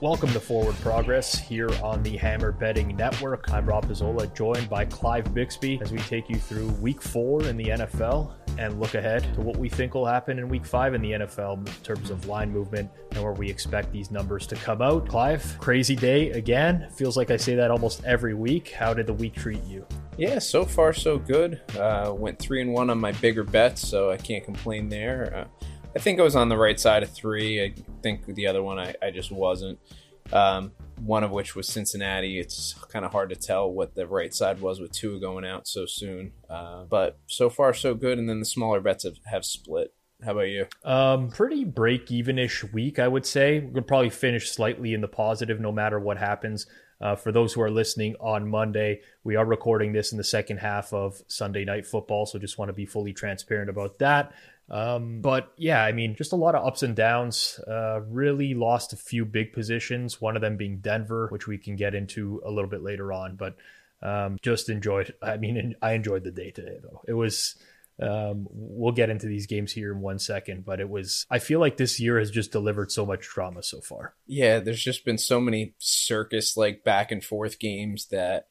Welcome to Forward Progress here on the Hammer Betting Network. I'm Rob Pizzola, joined by Clive Bixby as we take you through week four in the NFL and look ahead to what we think will happen in week five in the NFL in terms of line movement and where we expect these numbers to come out. Clive, crazy day again. Feels like I say that almost every week. How did the week treat you? Yeah, so far so good. Uh, went three and one on my bigger bets, so I can't complain there. Uh, I think I was on the right side of three. I think the other one I, I just wasn't. Um, one of which was Cincinnati. It's kind of hard to tell what the right side was with two going out so soon. Uh, but so far, so good. And then the smaller bets have, have split. How about you? Um, pretty break even-ish week, I would say. We're gonna probably finish slightly in the positive, no matter what happens. Uh, for those who are listening on Monday, we are recording this in the second half of Sunday Night Football, so just want to be fully transparent about that. Um, but yeah, I mean, just a lot of ups and downs. Uh, really lost a few big positions, one of them being Denver, which we can get into a little bit later on. But um, just enjoyed, I mean, I enjoyed the day today, though. It was. Um, we'll get into these games here in one second, but it was. I feel like this year has just delivered so much drama so far. Yeah, there's just been so many circus like back and forth games that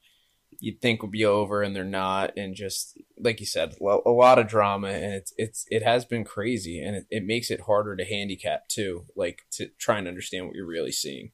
you'd think would be over and they're not and just like you said a lot of drama and it's it's it has been crazy and it, it makes it harder to handicap too like to try and understand what you're really seeing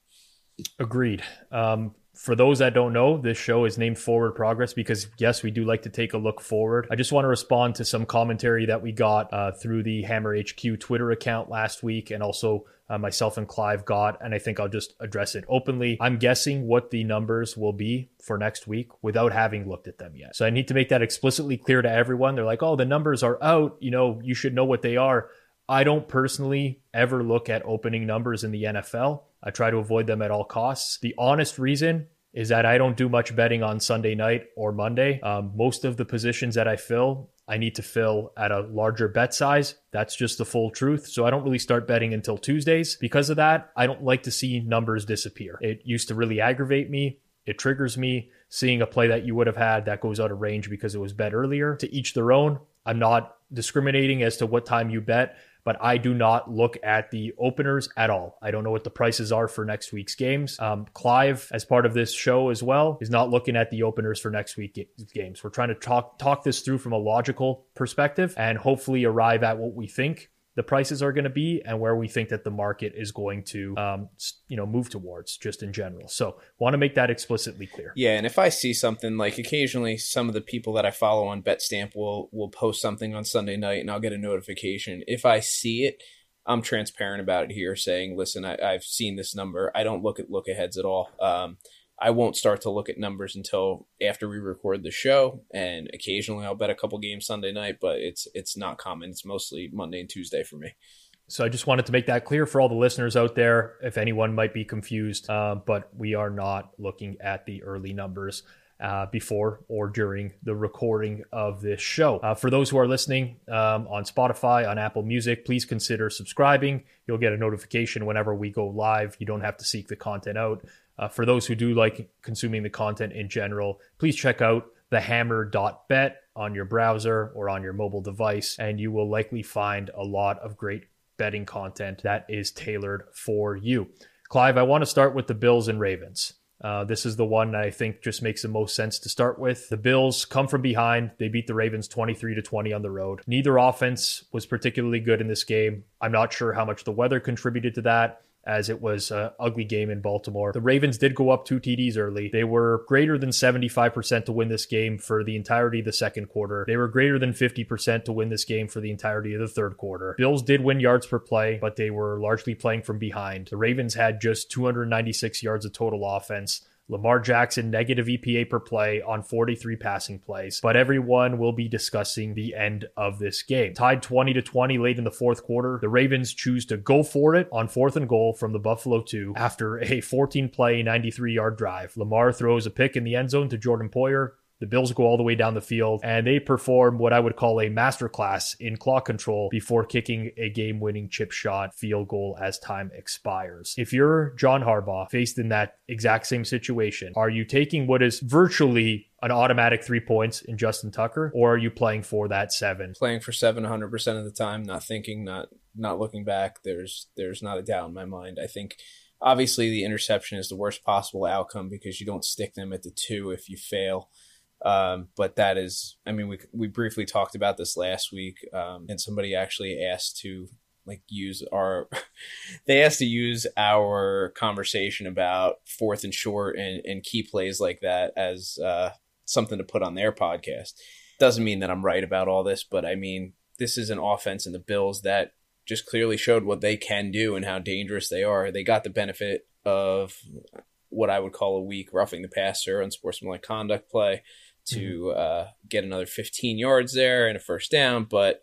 agreed um, for those that don't know, this show is named Forward Progress because, yes, we do like to take a look forward. I just want to respond to some commentary that we got uh, through the Hammer HQ Twitter account last week and also uh, myself and Clive got, and I think I'll just address it openly. I'm guessing what the numbers will be for next week without having looked at them yet. So I need to make that explicitly clear to everyone. They're like, oh, the numbers are out. You know, you should know what they are. I don't personally ever look at opening numbers in the NFL. I try to avoid them at all costs. The honest reason is that I don't do much betting on Sunday night or Monday. Um, most of the positions that I fill I need to fill at a larger bet size. That's just the full truth. So I don't really start betting until Tuesdays. Because of that, I don't like to see numbers disappear. It used to really aggravate me. It triggers me seeing a play that you would have had that goes out of range because it was bet earlier. To each their own. I'm not discriminating as to what time you bet but I do not look at the openers at all. I don't know what the prices are for next week's games. Um, Clive, as part of this show as well, is not looking at the openers for next week's games. We're trying to talk talk this through from a logical perspective and hopefully arrive at what we think the prices are going to be and where we think that the market is going to um, you know move towards just in general. So want to make that explicitly clear. Yeah and if i see something like occasionally some of the people that i follow on betstamp will will post something on sunday night and i'll get a notification. If i see it i'm transparent about it here saying listen I, have seen this number. I don't look at look aheads at all. Um, I won't start to look at numbers until after we record the show, and occasionally I'll bet a couple games Sunday night, but it's it's not common. It's mostly Monday and Tuesday for me. So I just wanted to make that clear for all the listeners out there, if anyone might be confused. Uh, but we are not looking at the early numbers. Uh, before or during the recording of this show. Uh, for those who are listening um, on Spotify, on Apple Music, please consider subscribing. You'll get a notification whenever we go live. You don't have to seek the content out. Uh, for those who do like consuming the content in general, please check out thehammer.bet on your browser or on your mobile device, and you will likely find a lot of great betting content that is tailored for you. Clive, I want to start with the Bills and Ravens. Uh, this is the one that I think just makes the most sense to start with. The Bills come from behind. They beat the Ravens 23 to 20 on the road. Neither offense was particularly good in this game. I'm not sure how much the weather contributed to that as it was an ugly game in Baltimore. The Ravens did go up two TDs early. They were greater than 75% to win this game for the entirety of the second quarter. They were greater than 50% to win this game for the entirety of the third quarter. Bills did win yards per play, but they were largely playing from behind. The Ravens had just 296 yards of total offense. Lamar Jackson negative EPA per play on 43 passing plays, but everyone will be discussing the end of this game. Tied 20 to 20 late in the fourth quarter, the Ravens choose to go for it on fourth and goal from the Buffalo 2 after a 14 play, 93 yard drive. Lamar throws a pick in the end zone to Jordan Poyer. The Bills go all the way down the field and they perform what I would call a masterclass in clock control before kicking a game winning chip shot field goal as time expires. If you're John Harbaugh faced in that exact same situation, are you taking what is virtually an automatic three points in Justin Tucker, or are you playing for that seven? Playing for seven 100% of the time, not thinking, not not looking back. There's there's not a doubt in my mind. I think Obviously, the interception is the worst possible outcome because you don't stick them at the two if you fail. Um, but that is, I mean, we we briefly talked about this last weak, um, and somebody actually asked to like use our they asked to use our conversation about fourth and short and, and key plays like that as uh, something to put on their podcast. Doesn't mean that i'm right about all this but i mean this is an offense in the bills that just clearly showed what they can do and how dangerous they are. They got the benefit of what i would call a week roughing the passer unsportsmanlike conduct play to mm-hmm. uh, get another 15 yards there and a first down but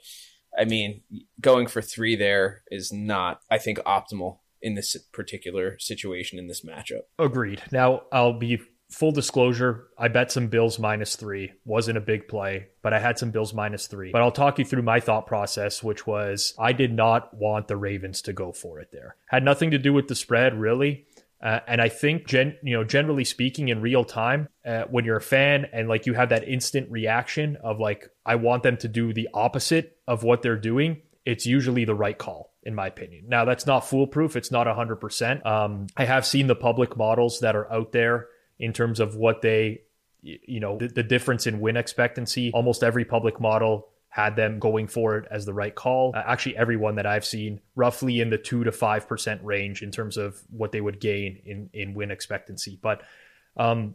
I mean, going for three there is not, I think, optimal in this particular situation in this matchup. Agreed. Now, I'll be full disclosure. I bet some Bills minus three. Wasn't a big play, but I had some Bills minus three. But I'll talk you through my thought process, which was I did not want the Ravens to go for it there. Had nothing to do with the spread, really. Uh, and I think, gen, you know, generally speaking, in real time, uh, when you're a fan and like you have that instant reaction of like, I want them to do the opposite of what they're doing, it's usually the right call, in my opinion. Now, that's not foolproof. It's not 100%. Um, I have seen the public models that are out there in terms of what they, you know, the, the difference in win expectancy. Almost every public model had them going for it as the right call. Uh, actually, everyone that I've seen, roughly in the two to five percent range in terms of what they would gain in in win expectancy. But um,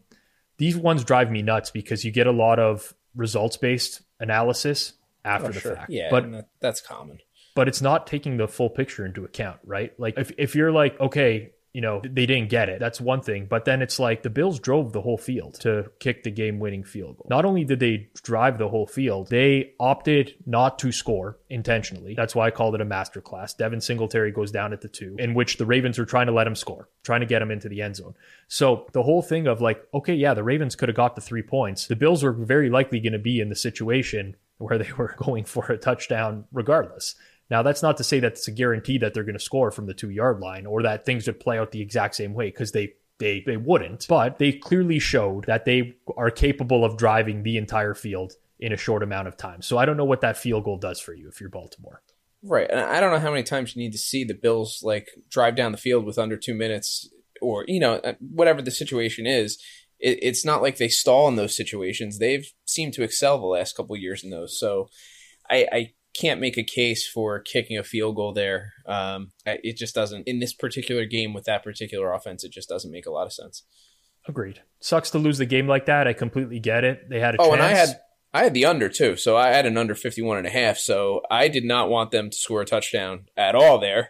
these ones drive me nuts because you get a lot of results based analysis after oh, the sure. fact. Yeah, but that's common. But it's not taking the full picture into account, right? Like if if you're like, okay, you know, they didn't get it. That's one thing. But then it's like the Bills drove the whole field to kick the game winning field goal. Not only did they drive the whole field, they opted not to score intentionally. That's why I called it a masterclass. Devin Singletary goes down at the two, in which the Ravens are trying to let him score, trying to get him into the end zone. So the whole thing of like, okay, yeah, the Ravens could have got the three points. The Bills were very likely going to be in the situation where they were going for a touchdown regardless. Now, that's not to say that it's a guarantee that they're going to score from the two yard line or that things would play out the exact same way because they they they wouldn't. But they clearly showed that they are capable of driving the entire field in a short amount of time. So I don't know what that field goal does for you if you're Baltimore. Right, and I don't know how many times you need to see the Bills like drive down the field with under two minutes, or you know uh, whatever the situation is. It, it's not like they stall in those situations. They've seemed to excel the last couple years in those. So I, I can't make a case for kicking a field goal there. Um, it just doesn't in this particular game with that particular offense. It just doesn't make a lot of sense. Agreed. Sucks to lose the game like that. I completely get it. They had a oh, chance. and I had I had the under too. So I had an under 51 and a half. So I did not want them to score a touchdown at all there.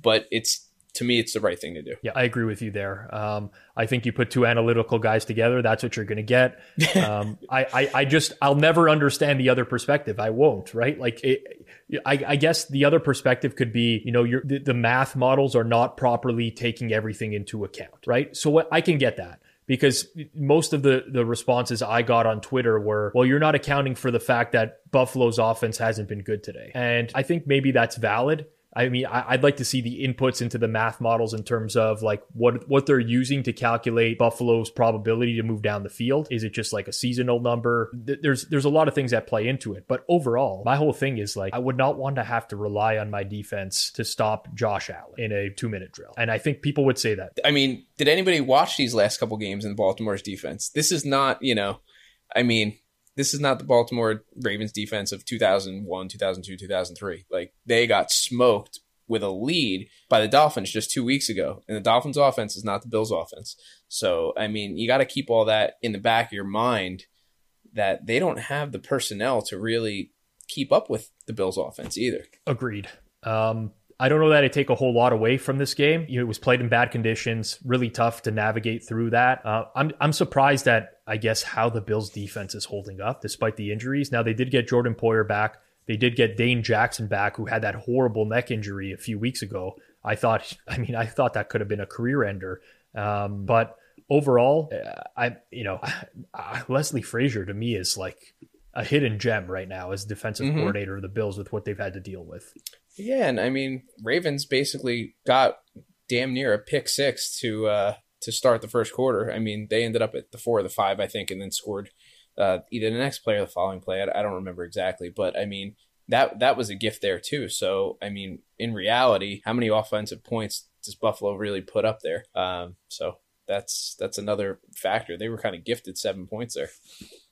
But it's to me, it's the right thing to do. Yeah, I agree with you there. Um, I think you put two analytical guys together, that's what you're going to get. Um, I, I, I, just, I'll never understand the other perspective. I won't, right? Like, it, I, I, guess the other perspective could be, you know, the, the math models are not properly taking everything into account, right? So what, I can get that because most of the the responses I got on Twitter were, "Well, you're not accounting for the fact that Buffalo's offense hasn't been good today." And I think maybe that's valid. I mean, I, would like to see the inputs into the math models in terms of like what what they're using to calculate Buffalo's probability to move down the field. Is it just like a seasonal number? There's there's a lot of things that play into it. But overall, my whole thing is like I would not want to have to rely on my defense to stop Josh Allen in a two minute drill. And I think people would say that. I mean, did anybody watch these last couple games in Baltimore's defense? This is not, you know, I mean, this is not the Baltimore Ravens defense of 2001, 2002, 2003. Like they got smoked with a lead by the Dolphins just two weeks ago. And the Dolphins offense is not the Bills offense. So, I mean, you got to keep all that in the back of your mind that they don't have the personnel to really keep up with the Bills offense either. Agreed. Um, I don't know that I take a whole lot away from this game. You know, it was played in bad conditions, really tough to navigate through that. Uh, I'm I'm surprised at I guess how the Bills defense is holding up despite the injuries. Now they did get Jordan Poyer back. They did get Dane Jackson back, who had that horrible neck injury a few weeks ago. I thought, I mean, I thought that could have been a career ender. Um, but overall, I, you know, Leslie Frazier to me is like a hidden gem right now as defensive mm-hmm. coordinator of the Bills with what they've had to deal with. Yeah, and I mean, Ravens basically got damn near a pick six to uh, to start the first quarter. I mean, they ended up at the four or the five, I think, and then scored uh, either the next play or the following play. I, I don't remember exactly, but I mean, that that was a gift there too. So I mean, in reality, how many offensive points does Buffalo really put up there? Um, so that's that's another factor. They were kind of gifted seven points there.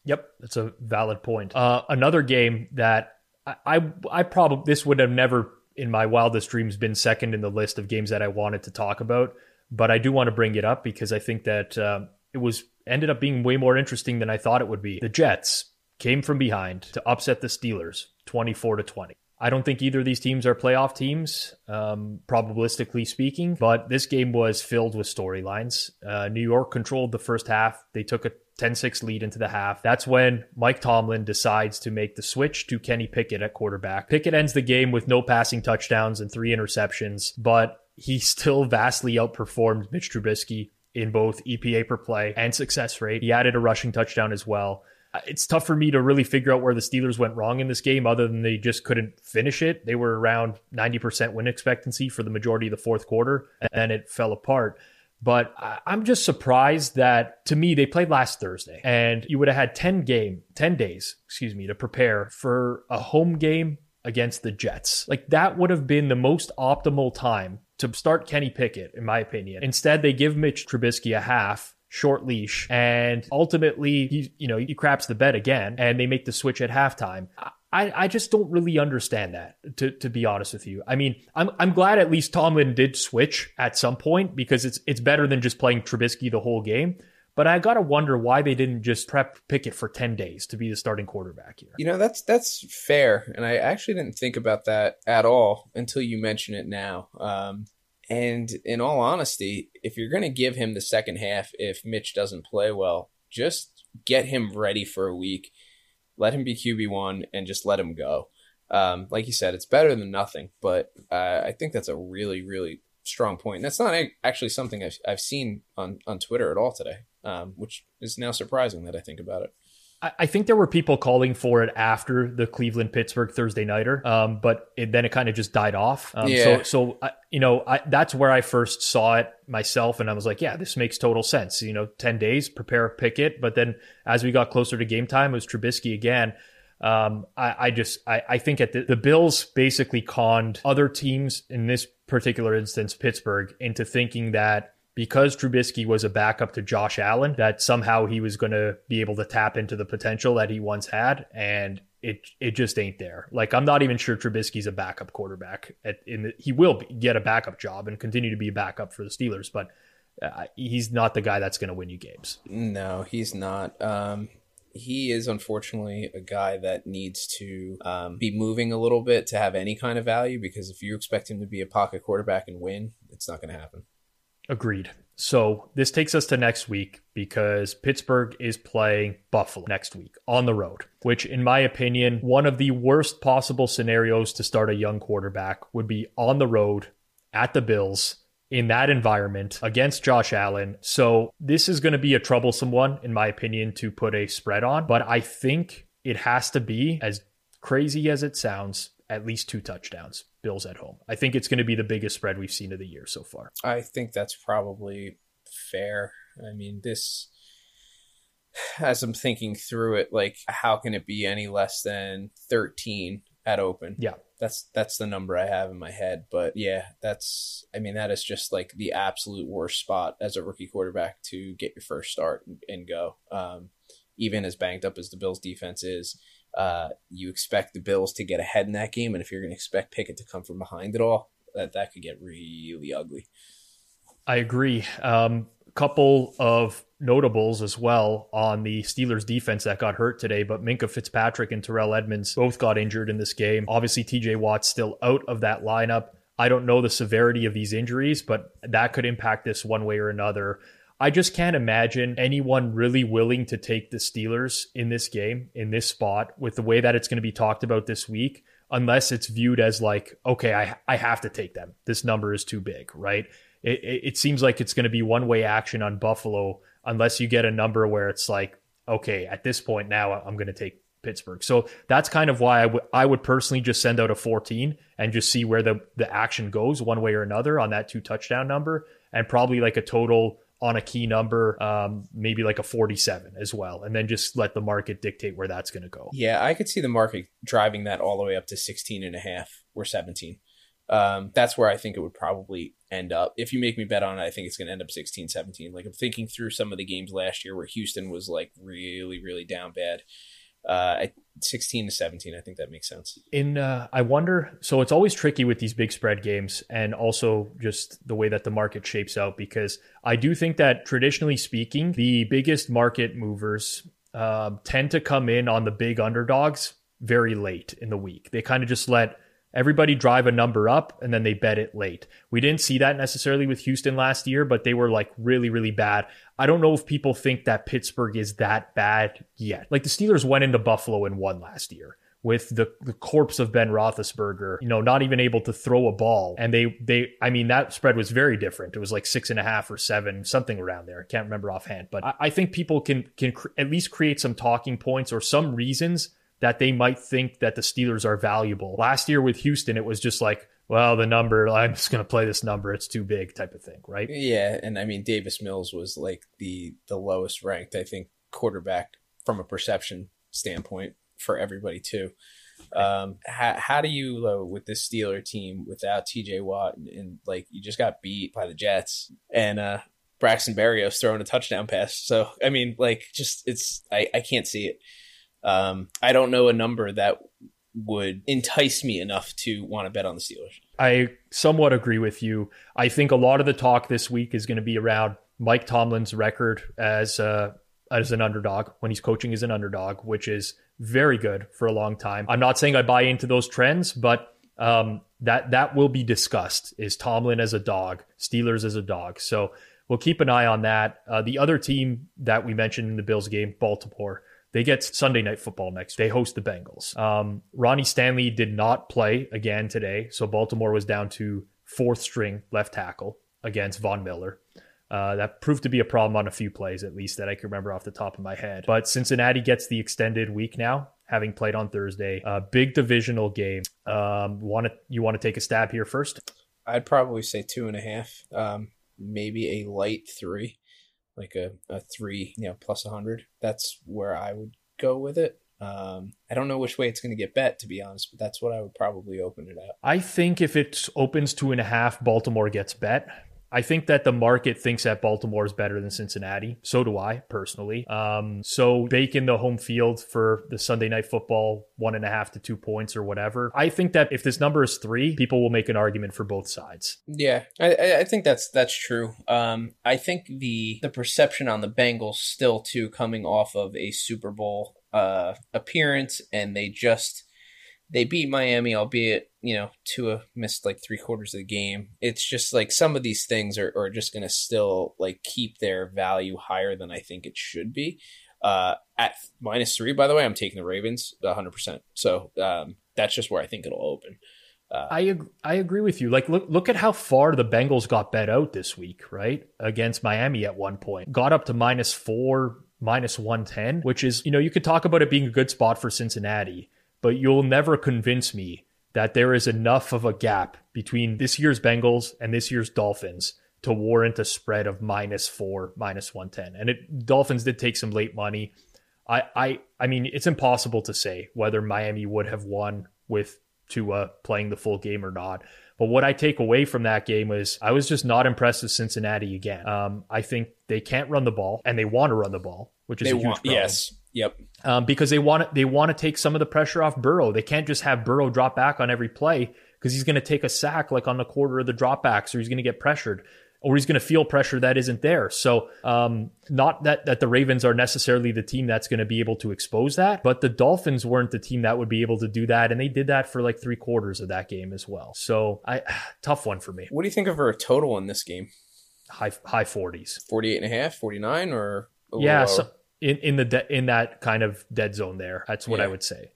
Yep, that's a valid point. Uh, another game that I, I, I probably this would have never in my wildest dreams been second in the list of games that I wanted to talk about, but I do want to bring it up because I think that uh, it was ended up being way more interesting than I thought it would be. The Jets came from behind to upset the Steelers, twenty four to twenty. I don't think either of these teams are playoff teams, um, probabilistically speaking, but this game was filled with storylines. Uh, New York controlled the first half. They took a 10 6 lead into the half. That's when Mike Tomlin decides to make the switch to Kenny Pickett at quarterback. Pickett ends the game with no passing touchdowns and three interceptions, but he still vastly outperformed Mitch Trubisky in both EPA per play and success rate. He added a rushing touchdown as well uh, it's tough for me to really figure out where the Steelers went wrong in this game, other than they just couldn't finish it. They were around 90% win expectancy for the majority of the fourth quarter, and it fell apart. But I'm just surprised that to me, they played last Thursday and you would have had 10 game, 10 days, excuse me, to prepare for a home game against the Jets. Like that would have been the most optimal time to start Kenny Pickett, in my opinion. Instead, they give Mitch Trubisky a half short leash and ultimately he you know he craps the bed again and they make the switch at halftime I, I just don't really understand that to, to be honest with you. I mean, I'm I'm glad at least Tomlin did switch at some point because it's it's better than just playing Trubisky the whole game. But I gotta wonder why they didn't just prep Pickett for ten days to be the starting quarterback here. You know, that's that's fair, and I actually didn't think about that at all until you mention it now. Um, and in all honesty, if you're to give him the second half, if Mitch doesn't play well, just get him ready for a week. Let him be QB1 and just let him go. Um, like you said, it's better than nothing, but uh, I think that's a really, really strong point. And that's not actually something I've, I've seen on, on Twitter at all today, um, which is now surprising that I think about it. I think there were people calling for it after the Cleveland Pittsburgh Thursday nighter, um, but it, then it kind of just died off. Um, yeah. So, so I, you know, I, that's where I first saw it myself, and I was like, yeah, this makes total sense. You know, ten days, prepare, Pickett. But then as we got closer to game time, it was Trubisky again. Um, I, I, just I, I think at the, the Bills basically conned other teams in this particular instance, Pittsburgh, into thinking that because Trubisky was a backup to Josh Allen, that somehow he was going to be able to tap into the potential that he once had, and it it just ain't there. Like I'm not even sure Trubisky's a backup quarterback. At, in the, he will get a backup job and continue to be a backup for the Steelers, but uh, he's not the guy that's going to win you games. No, he's not. Um, he is unfortunately a guy that needs to um, be moving a little bit to have any kind of value because if you expect him to be a pocket quarterback and win, it's not going to happen. Agreed. So this takes us to next week because Pittsburgh is playing Buffalo next week on the road, which, in my opinion, one of the worst possible scenarios to start a young quarterback would be on the road at the Bills in that environment against Josh Allen. So this is going to be a troublesome one, in my opinion, to put a spread on. But I think it has to be, as crazy as it sounds, at least two touchdowns. Bills at home. I think it's going to be the biggest spread we've seen of the year so far. I think that's probably fair. I mean, this, as I'm thinking through it, like, how can it be any less than 13 at open? Yeah. That's that's the number I have in my head, but yeah, that's I mean that is just like the absolute worst spot as a rookie quarterback to get your first start and, and go. Um, even as banged up as the Bills defense is, uh, you expect the Bills to get ahead in that game, and if you're going to expect Pickett to come from behind at all, that that could get really ugly. I agree. Um, couple of notables as well on the Steelers defense that got hurt today, but Minkah Fitzpatrick and Terrell Edmunds both got injured in this game. Obviously, TJ Watt's still out of that lineup. I don't know the severity of these injuries, but that could impact this one way or another. I just can't imagine anyone really willing to take the Steelers in this game, in this spot, with the way that it's going to be talked about this week, unless it's viewed as like, okay, I, I have to take them. This number is too big, right? It, it, it seems like it's going to be one way action on Buffalo, unless you get a number where it's like, okay, at this point now, I'm going to take Pittsburgh. So that's kind of why I, w- I would personally just send out a 14 and just see where the, the action goes one way or another on that two touchdown number and probably like a total on a key number, um, maybe like a 47 as well, and then just let the market dictate where that's going to go. Yeah, I could see the market driving that all the way up to 16 and a half or 17. Um, that's where I think it would probably end up. If you make me bet on it, I think it's going to end up 16, 17. Like I'm thinking through some of the games last year where Houston was like really, really down bad. Uh, 16 to 17, I think that makes sense. In, uh, I wonder, so it's always tricky with these big spread games and also just the way that the market shapes out because I do think that traditionally speaking, the biggest market movers uh, tend to come in on the big underdogs very late in the week. They kind of just let Everybody drive a number up and then they bet it late. We didn't see that necessarily with Houston last year, but they were like really, really bad. I don't know if people think that Pittsburgh is that bad yet. Like the Steelers went into Buffalo and won last year with the, the corpse of Ben Roethlisberger, you know, not even able to throw a ball. And they, they, I mean, that spread was very different. It was like six and a half or seven, something around there. I can't remember offhand, but I, I think people can, can cr- at least create some talking points or some reasons that they might think that the Steelers are valuable. Last year with Houston, it was just like, well, the number, I'm just going to play this number. It's too big type of thing, right? Yeah. And I mean, Davis Mills was like the, the lowest ranked, I think, quarterback from a perception standpoint for everybody, too. Um, how, how do you, uh, with this Steeler team without TJ Watt and, and, like you just got beat by the Jets and, uh, Braxton Berrios throwing a touchdown pass. So, I mean, like, just it's, I, I can't see it. Um, I don't know a number that would entice me enough to want to bet on the Steelers. I somewhat agree with you. I think a lot of the talk this week is going to be around Mike Tomlin's record as uh, as an underdog when he's coaching as an underdog, which is very good for a long time. I'm not saying I buy into those trends, but um, that that will be discussed. Is Tomlin as a dog, Steelers as a dog? So we'll keep an eye on that. Uh, the other team that we mentioned in the Bills game, Baltimore. They get Sunday night football next. They host the Bengals. Um, Ronnie Stanley did not play again today, so Baltimore was down to fourth string left tackle against Von Miller. Uh, that proved to be a problem on a few plays, at least that I can remember off the top of my head. But Cincinnati gets the extended week now, having played on Thursday. A big divisional game. Um, want to you want to take a stab here first? I'd probably say two and a half, um, maybe a light three like a, a three, you know, plus a hundred. That's where I would go with it. Um, I don't know which way it's going to get bet, to be honest, but that's what I would probably open it at. I think if it opens two and a half, Baltimore gets bet. I think that the market thinks that Baltimore is better than Cincinnati. So do I personally. Um, so bake in the home field for the Sunday night football, one and a half to two points or whatever. I think that if this number is three, people will make an argument for both sides. Yeah, I, I think that's that's true. Um, I think the the perception on the Bengals still too coming off of a Super Bowl uh, appearance, and they just they beat Miami, albeit, you know, Tua missed like three quarters of the game. It's just like some of these things are, are just going to still like keep their value higher than I think it should be. Uh, at minus three, by the way, I'm taking the Ravens 100%. So um, that's just where I think it'll open. Uh, I ag- I agree with you. Like look look at how far the Bengals got bet out this week, right? Against Miami at one point. Got up to minus 4, minus 110, which is, you know, you could talk about it being a good spot for Cincinnati but you'll never convince me that there is enough of a gap between this year's Bengals and this year's Dolphins to warrant a spread of minus four, minus 110. And it Dolphins did take some late money. I I I mean, it's impossible to say whether Miami would have won with Tua playing the full game or not. But what I take away from that game is I was just not impressed with Cincinnati again. Um, I think they can't run the ball and they want to run the ball, which is they a huge want, problem. Yes. Yep. Um, because they want to they want to take some of the pressure off Burrow. They can't just have Burrow drop back on every play because he's going to take a sack like on the quarter of the dropbacks, or he's going to get pressured, or he's going to feel pressure that isn't there. So, um, not that that the Ravens are necessarily the team that's going to be able to expose that, but the Dolphins weren't the team that would be able to do that, and they did that for like three quarters of that game as well. So, I tough one for me. What do you think of her total in this game? High high forties, 48 and a half, 49 or yeah. So, in in the de- in that kind of dead zone there. That's what yeah. I would say.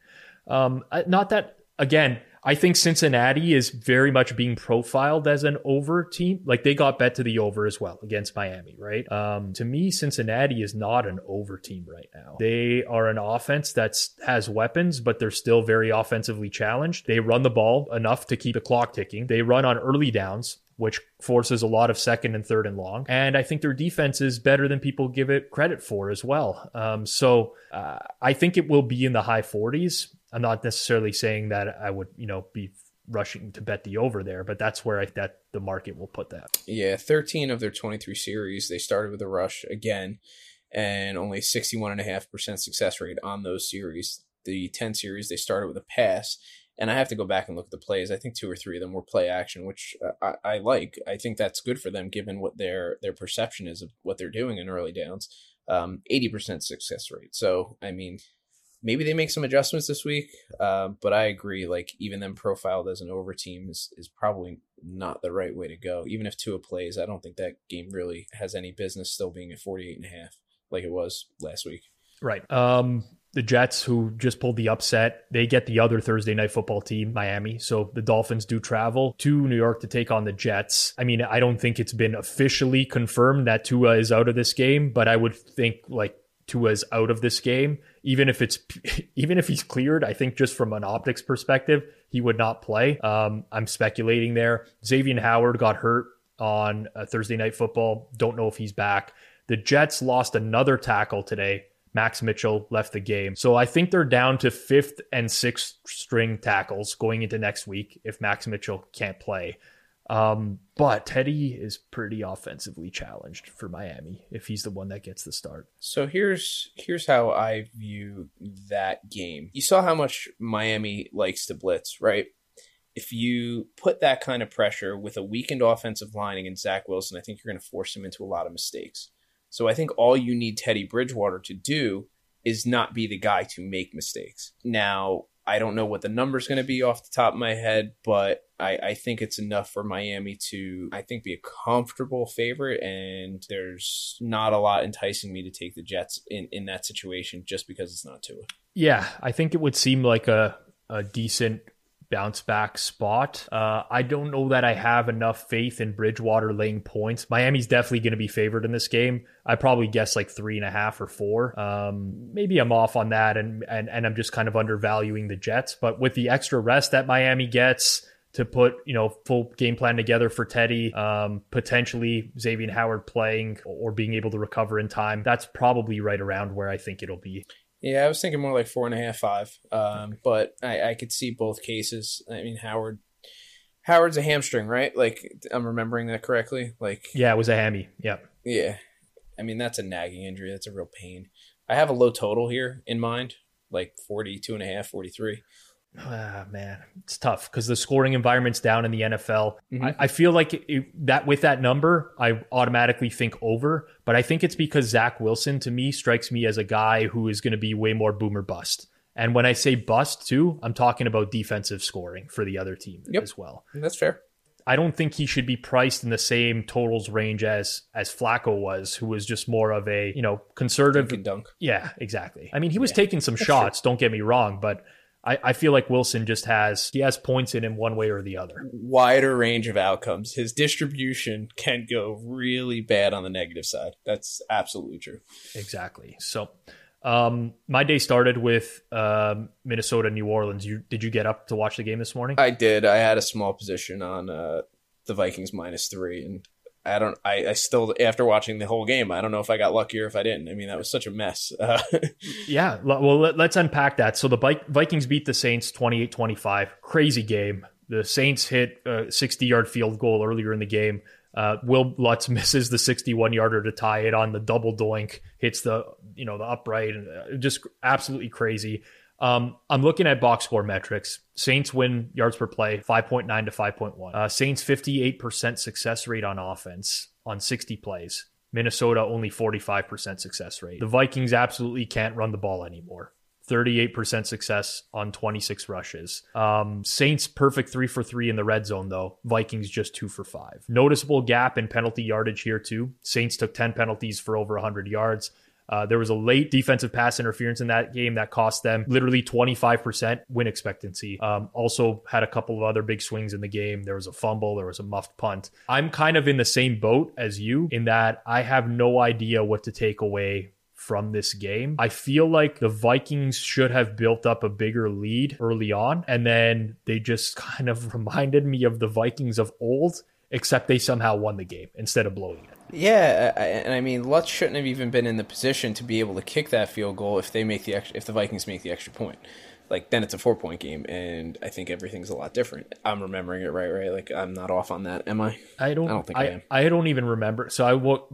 Um, not that again. I think Cincinnati is very much being profiled as an over team. Like they got bet to the over as well against Miami, right? Um, to me, Cincinnati is not an over team right now. They are an offense that has weapons, but they're still very offensively challenged. They run the ball enough to keep the clock ticking. They run on early downs which forces a lot of second and third and long. And I think their defense is better than people give it credit for as well. Um, so uh, I think it will be in the high 40s. I'm not necessarily saying that I would, you know, be rushing to bet the over there, but that's where I that the market will put that. Yeah, 13 of their 23 series, they started with a rush again, and only 61.5% success rate on those series. The 10 series, they started with a pass. And I have to go back and look at the plays. I think two or three of them were play action, which uh, I, I like. I think that's good for them, given what their their perception is of what they're doing in early downs. Um, 80% success rate. So, I mean, maybe they make some adjustments this week. Uh, but I agree, like even them profiled as an over team is, is probably not the right way to go. Even if Tua plays, I don't think that game really has any business still being at 48 and a half like it was last week. Right. Um, the Jets, who just pulled the upset, they get the other Thursday night football team, Miami. So the Dolphins do travel to New York to take on the Jets. I mean, I don't think it's been officially confirmed that Tua is out of this game, but I would think like Tua's out of this game even if it's even if he's cleared, I think just from an optics perspective, he would not play. Um, I'm speculating there. Xavier Howard got hurt on Thursday night football. Don't know if he's back. The Jets lost another tackle today. Max Mitchell left the game. So I think they're down to fifth and sixth string tackles going into next week if Max Mitchell can't play. Um, but Teddy is pretty offensively challenged for Miami if he's the one that gets the start. So here's here's how I view that game. You saw how much Miami likes to blitz, right? If you put that kind of pressure with a weakened offensive line against Zach Wilson, I think you're going to force him into a lot of mistakes. So I think all you need Teddy Bridgewater to do is not be the guy to make mistakes. Now, I don't know what the number's going to be off the top of my head, but I, I think it's enough for Miami to, I think, be a comfortable favorite. And there's not a lot enticing me to take the Jets in, in that situation just because it's not Tua. Yeah, I think it would seem like a, a decent bounce back spot. Uh, I don't know that I have enough faith in Bridgewater laying points. Miami's definitely going to be favored in this game. I probably guess like three and a half or four. Um, maybe I'm off on that, and and and I'm just kind of undervaluing the Jets. But with the extra rest that Miami gets to put you know full game plan together for Teddy, um, potentially Xavier Howard playing or being able to recover in time. That's probably right around where I think it'll be. Yeah, I was thinking more like four and a half, five. Um, but I, I could see both cases. I mean, Howard, Howard's a hamstring, right? Like I'm remembering that correctly. Like yeah, it was a hammy. Yeah, yeah. I mean, that's a nagging injury. That's a real pain. I have a low total here in mind, like 42 and a half, 43. Ah, man, it's tough because the scoring environment's down in the NFL. Mm-hmm. I, I, feel like it, that with that number, I automatically think over, but I think it's because Zach Wilson to me strikes me as a guy who is going to be way more boomer bust. And when I say bust too, I'm talking about defensive scoring for the other team yep. as well. That's fair. I don't think he should be priced in the same totals range as as Flacco was, who was just more of a you know conservative dunk. Yeah, exactly. I mean, he was yeah, taking some shots. True. Don't get me wrong, but I, I feel like Wilson just has he has points in him one way or the other. Wider range of outcomes. His distribution can go really bad on the negative side. That's absolutely true. Exactly. So um, my day started with um, Minnesota, New Orleans. You did you get up to watch the game this morning? I did. I had a small position on uh, the Vikings minus three, and I don't. I, I still after watching the whole game, I don't know if I got luckier if I didn't. I mean, that was such a mess. Uh, yeah. Well, let, us unpack that. So the Vikings beat the Saints 28-25. Crazy game. The Saints hit a 60 yard field goal earlier in the game. Uh, Wil Lutz misses the 61 yarder to tie it on the double doink, hits the you know the upright, and uh, just absolutely crazy. Um, I'm looking at box score metrics. Saints win yards per play 5.9 to 5.1. Uh, Saints 58% success rate on offense on 60 plays. Minnesota only 45% success rate. The Vikings absolutely can't run the ball anymore. 38% success on 26 rushes. Um, Saints perfect three for three in the red zone, though. Vikings just two for five. Noticeable gap in penalty yardage here, too. Saints took 10 penalties for over 100 yards. Uh, there was a late defensive pass interference in that game that cost them literally 25% win expectancy. Um, also had a couple of other big swings in the game. There was a fumble, there was a muffed punt. I'm kind of in the same boat as you in that I have no idea what to take away from this game. I feel like the Vikings should have built up a bigger lead early on, and then they just kind of reminded me of the Vikings of old except they somehow won the game instead of blowing it. Yeah, and I mean, Lutz shouldn't have even been in the position to be able to kick that field goal if they make the extra, if the Vikings make the extra point. Like then it's a four point game, and I think everything's a lot different. I'm remembering it right, right? Like I'm not off on that, am I? I don't. I don't think I, I am. I don't even remember. So I woke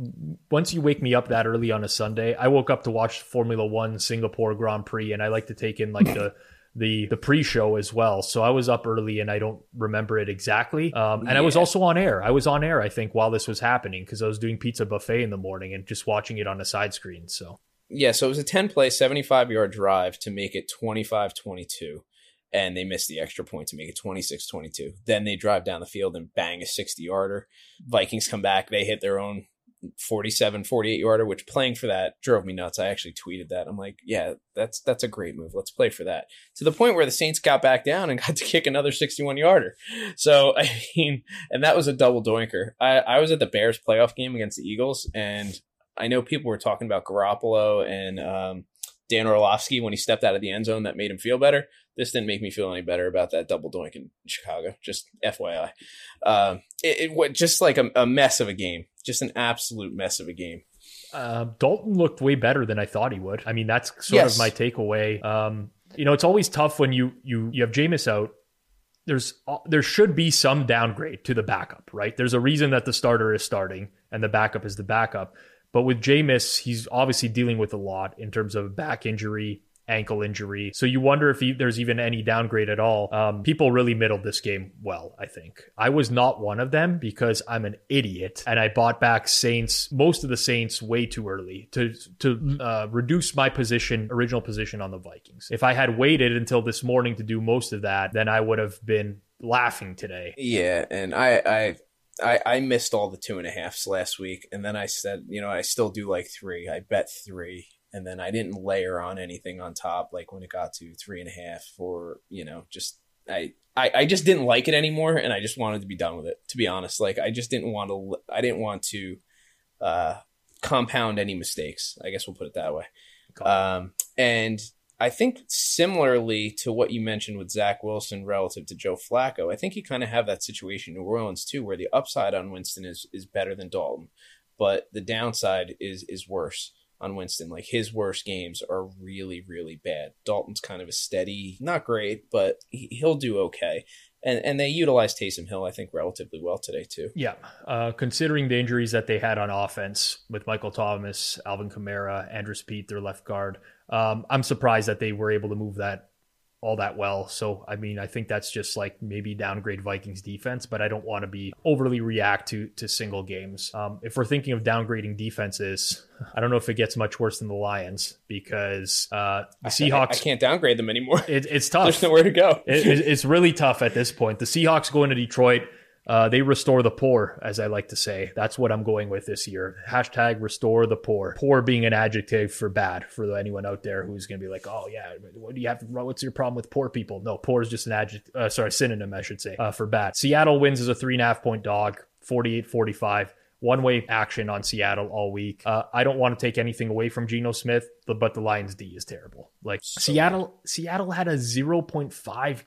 once you wake me up that early on a Sunday. I woke up to watch Formula One Singapore Grand Prix, and I like to take in like the the the pre-show as well. So I was up early and I don't remember it exactly. Um, and yeah. I was also on air. I was on air, I think, while this was happening because I was doing pizza buffet in the morning and just watching it on a side screen. So yeah, so it was a 10 play, 75 yard drive to make it 25 22. And they missed the extra point to make it 26 22. Then they drive down the field and bang a 60 yarder. Vikings come back. They hit their own 47 48 yarder which playing for that drove me nuts. I actually tweeted that. I'm like yeah that's that's a great move. Let's play for that. To the point where the saints got back down and got to kick another 61 yarder. So i mean and that was a double doinker. I i was at the bears playoff game against the eagles and i know people were talking about garoppolo and um, dan orlovsky when he stepped out of the end zone that made him feel better this didn't make me feel any better about that double doink in Chicago. Just FYI, um, it, it just like a, a, mess of a game, just an absolute mess of a game. Uh, Dalton looked way better than I thought he would. I mean, that's sort yes. of my takeaway. Um, you know, it's always tough when you you you have Jameis out. There's uh, there should be some downgrade to the backup, right? There's a reason that the starter is starting and the backup is the backup. But with Jameis, he's obviously dealing with a lot in terms of back injury, ankle injury. So you wonder if he, there's even any downgrade at all. Um, people really middled this game well, I think. I was not one of them because I'm an idiot and I bought back Saints, most of the Saints way too early to, to uh, reduce my position, original position on the Vikings. If I had waited until this morning to do most of that, then I would have been laughing today. Yeah. And I, I, I, I missed all the two and a halfs last week, and then I said, you know, I still do like three. I bet three, and then I didn't layer on anything on top like when it got to three and a half or you know just I, I I just didn't like it anymore and I just wanted to be done with it to be honest. Like I just didn't want to I didn't want to uh, compound any mistakes I guess we'll put it that way. Um, and I think similarly to what you mentioned with Zach Wilson relative to Joe Flacco I think you kind of have that situation in New Orleans too where the upside on Winston is is better than Dalton but the downside is is worse on Winston. Like his worst games are really, really bad. Dalton's kind of a steady, not great, but he, will do okay. And and they utilized Taysom Hill, I think, relatively well today too. Yeah, uh, considering the injuries that they had on offense with Michael Thomas, Alvin Kamara, Andrus Peat, their left guard, um, I'm surprised that they were able to move that all that well. So, I mean, I think that's just like maybe downgrade Vikings defense, but I don't want to be overly react to to single games. Um, if we're thinking of downgrading defenses, I don't know if it gets much worse than the Lions because uh, the Seahawks. I, I, can't downgrade them anymore. It, it's tough. There's nowhere to go. it, it's really tough at this point. The Seahawks going to Detroit uh, they restore the poor, as I like to say. That's what I'm going with this year. Hashtag restore the poor. Poor being an adjective for bad for anyone out there who's going to be like, oh yeah, what do you have? What's your problem with poor people? No, poor is just an adjective. Uh, sorry, synonym, I should say, uh, for bad. Seattle wins as a three and a half point dog, 48-45 one way action on Seattle all week. Uh, I don't want to take anything away from Geno Smith, but the Lions D is terrible. Like so Seattle, bad. Seattle had a 0.5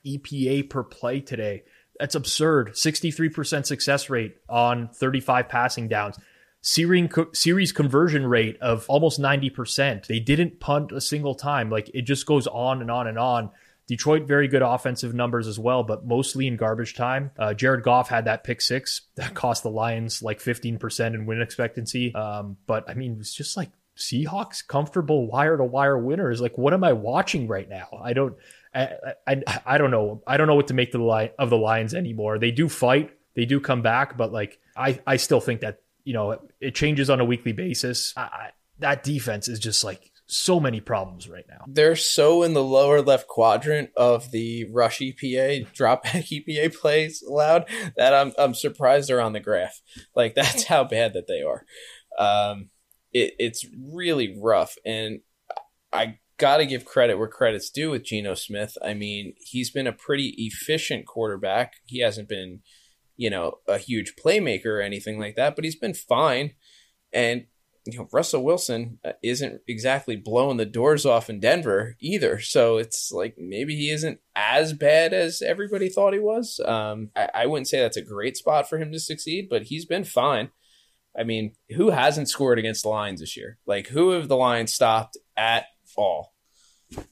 EPA per play today. That's absurd. 63% success rate on 35 passing downs. Series conversion rate of almost 90%. They didn't punt a single time. Like it just goes on and on and on. Detroit, very good offensive numbers as well, but mostly in garbage time. Uh, Jared Goff had that pick six that cost the Lions like 15% in win expectancy. Um, but I mean, it's just like Seahawks comfortable wire to wire winners. Like, what am I watching right now? I don't. I, I, I don't know. I don't know what to make the line of the Lions anymore. They do fight, they do come back, but like I, I still think that you know it changes on a weekly basis. I, that defense is just like so many problems right now. They're so in the lower left quadrant of the rush EPA, drop back EPA plays allowed that I'm I'm surprised they're on the graph. Like that's how bad that they are. Um, it, it's really rough, and I got to give credit where credit's due with Geno Smith. I mean, he's been a pretty efficient quarterback. He hasn't been, you know, a huge playmaker or anything like that, but he's been fine. And you know, Russell Wilson uh, isn't exactly blowing the doors off in Denver either. So it's like maybe he isn't as bad as everybody thought he was. Um, I, I wouldn't say that's a great spot for him to succeed, but he's been fine. I mean, who hasn't scored against the Lions this year? Like, who have the Lions stopped at all?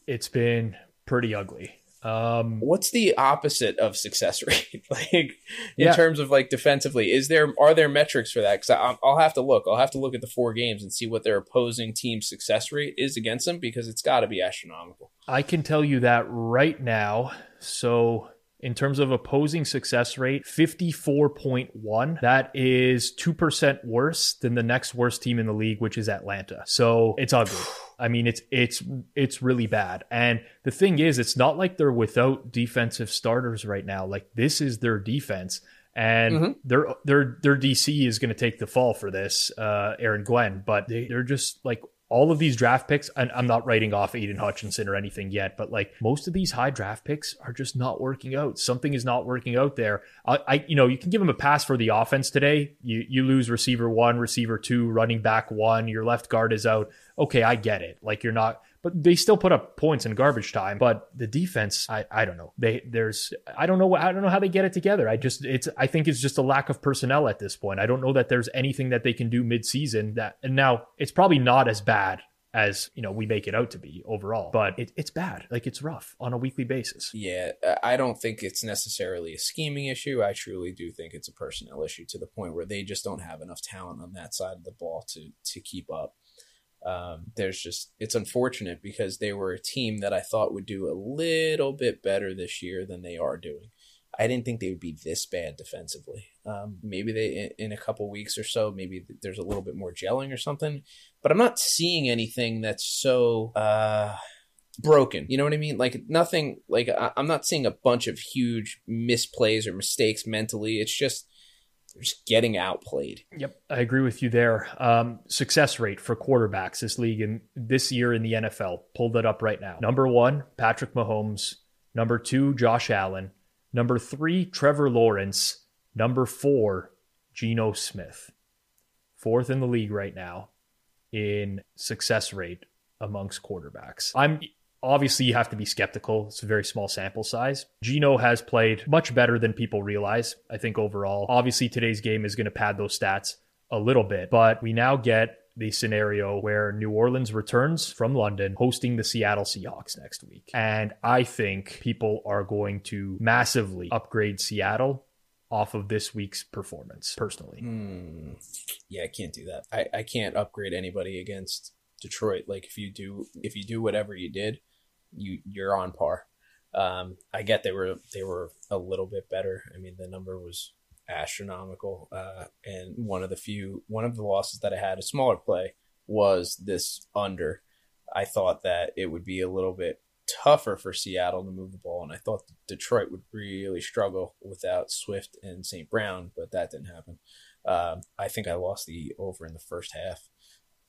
It's been pretty ugly. Um, What's the opposite of success rate? like in Yeah. terms of like defensively, is there are there metrics for that? Because I'll have to look. I'll have to look at the four games and see what their opposing team's success rate is against them because it's got to be astronomical. I can tell you that right now. So, in terms of opposing success rate, 54.1. That is 2% worse than the next worst team in the league, which is Atlanta. So, it's ugly. I mean, it's it's it's really bad. And the thing is, it's not like they're without defensive starters right now. Like this is their defense. And Mhm. their their their DC is going to take the fall for this, uh, Aaron Glenn. But they, they're just like all of these draft picks, and I'm not writing off Aidan Hutchinson or anything yet, but like most of these high draft picks are just not working out. Something is not working out there. I, I you know, you can give them a pass for the offense today. You you lose receiver one, receiver two, running back one. Your left guard is out. Okay, I get it. Like you're not, but they still put up points in garbage time. But the defense, I I don't know. They there's I don't know I don't know how they get it together. I just it's I think it's just a lack of personnel at this point. I don't know that there's anything that they can do midseason that and now it's probably not as bad as you know we make it out to be overall, but it, it's bad. Like it's rough on a weekly basis. Yeah, I don't think it's necessarily a scheming issue. I truly do think it's a personnel issue to the point where they just don't have enough talent on that side of the ball to to keep up. Um, there's just it's unfortunate because they were a team that I thought would do a little bit better this year than they are doing. I didn't think they would be this bad defensively. Um, maybe they in, in a couple weeks or so, maybe there's a little bit more gelling or something. But I'm not seeing anything that's so uh, broken. You know what I mean? Like nothing. Like I, I'm not seeing a bunch of huge misplays or mistakes mentally. It's just they're just getting outplayed. Yep, I agree with you there. Um, success rate for quarterbacks this league and this year in the NFL. Pulled that up right now. Number one, Patrick Mahomes. Number two, Josh Allen. Number three, Trevor Lawrence. Number four, Geno Smith. Fourth in the league right now in success rate amongst quarterbacks. I'm obviously you have to be skeptical. It's a very small sample size. Geno has played much better than people realize, I think overall. Obviously today's game is going to pad those stats a little bit, but we now get the scenario where New Orleans returns from London hosting the Seattle Seahawks next week. And I think people are going to massively upgrade Seattle off of this week's performance personally. Hmm. Yeah, I can't do that. I, I can't upgrade anybody against Detroit. Like if you do if you do whatever you did, you you're on par. Um, I get they were they were a little bit better. I mean, the number was astronomical. Uh, and one of the few one of the losses that I had a smaller play was this under. I thought that it would be a little bit tougher for Seattle to move the ball, and I thought Detroit would really struggle without Swift and St. Brown, but that didn't happen. Um, I think I lost the over in the first half,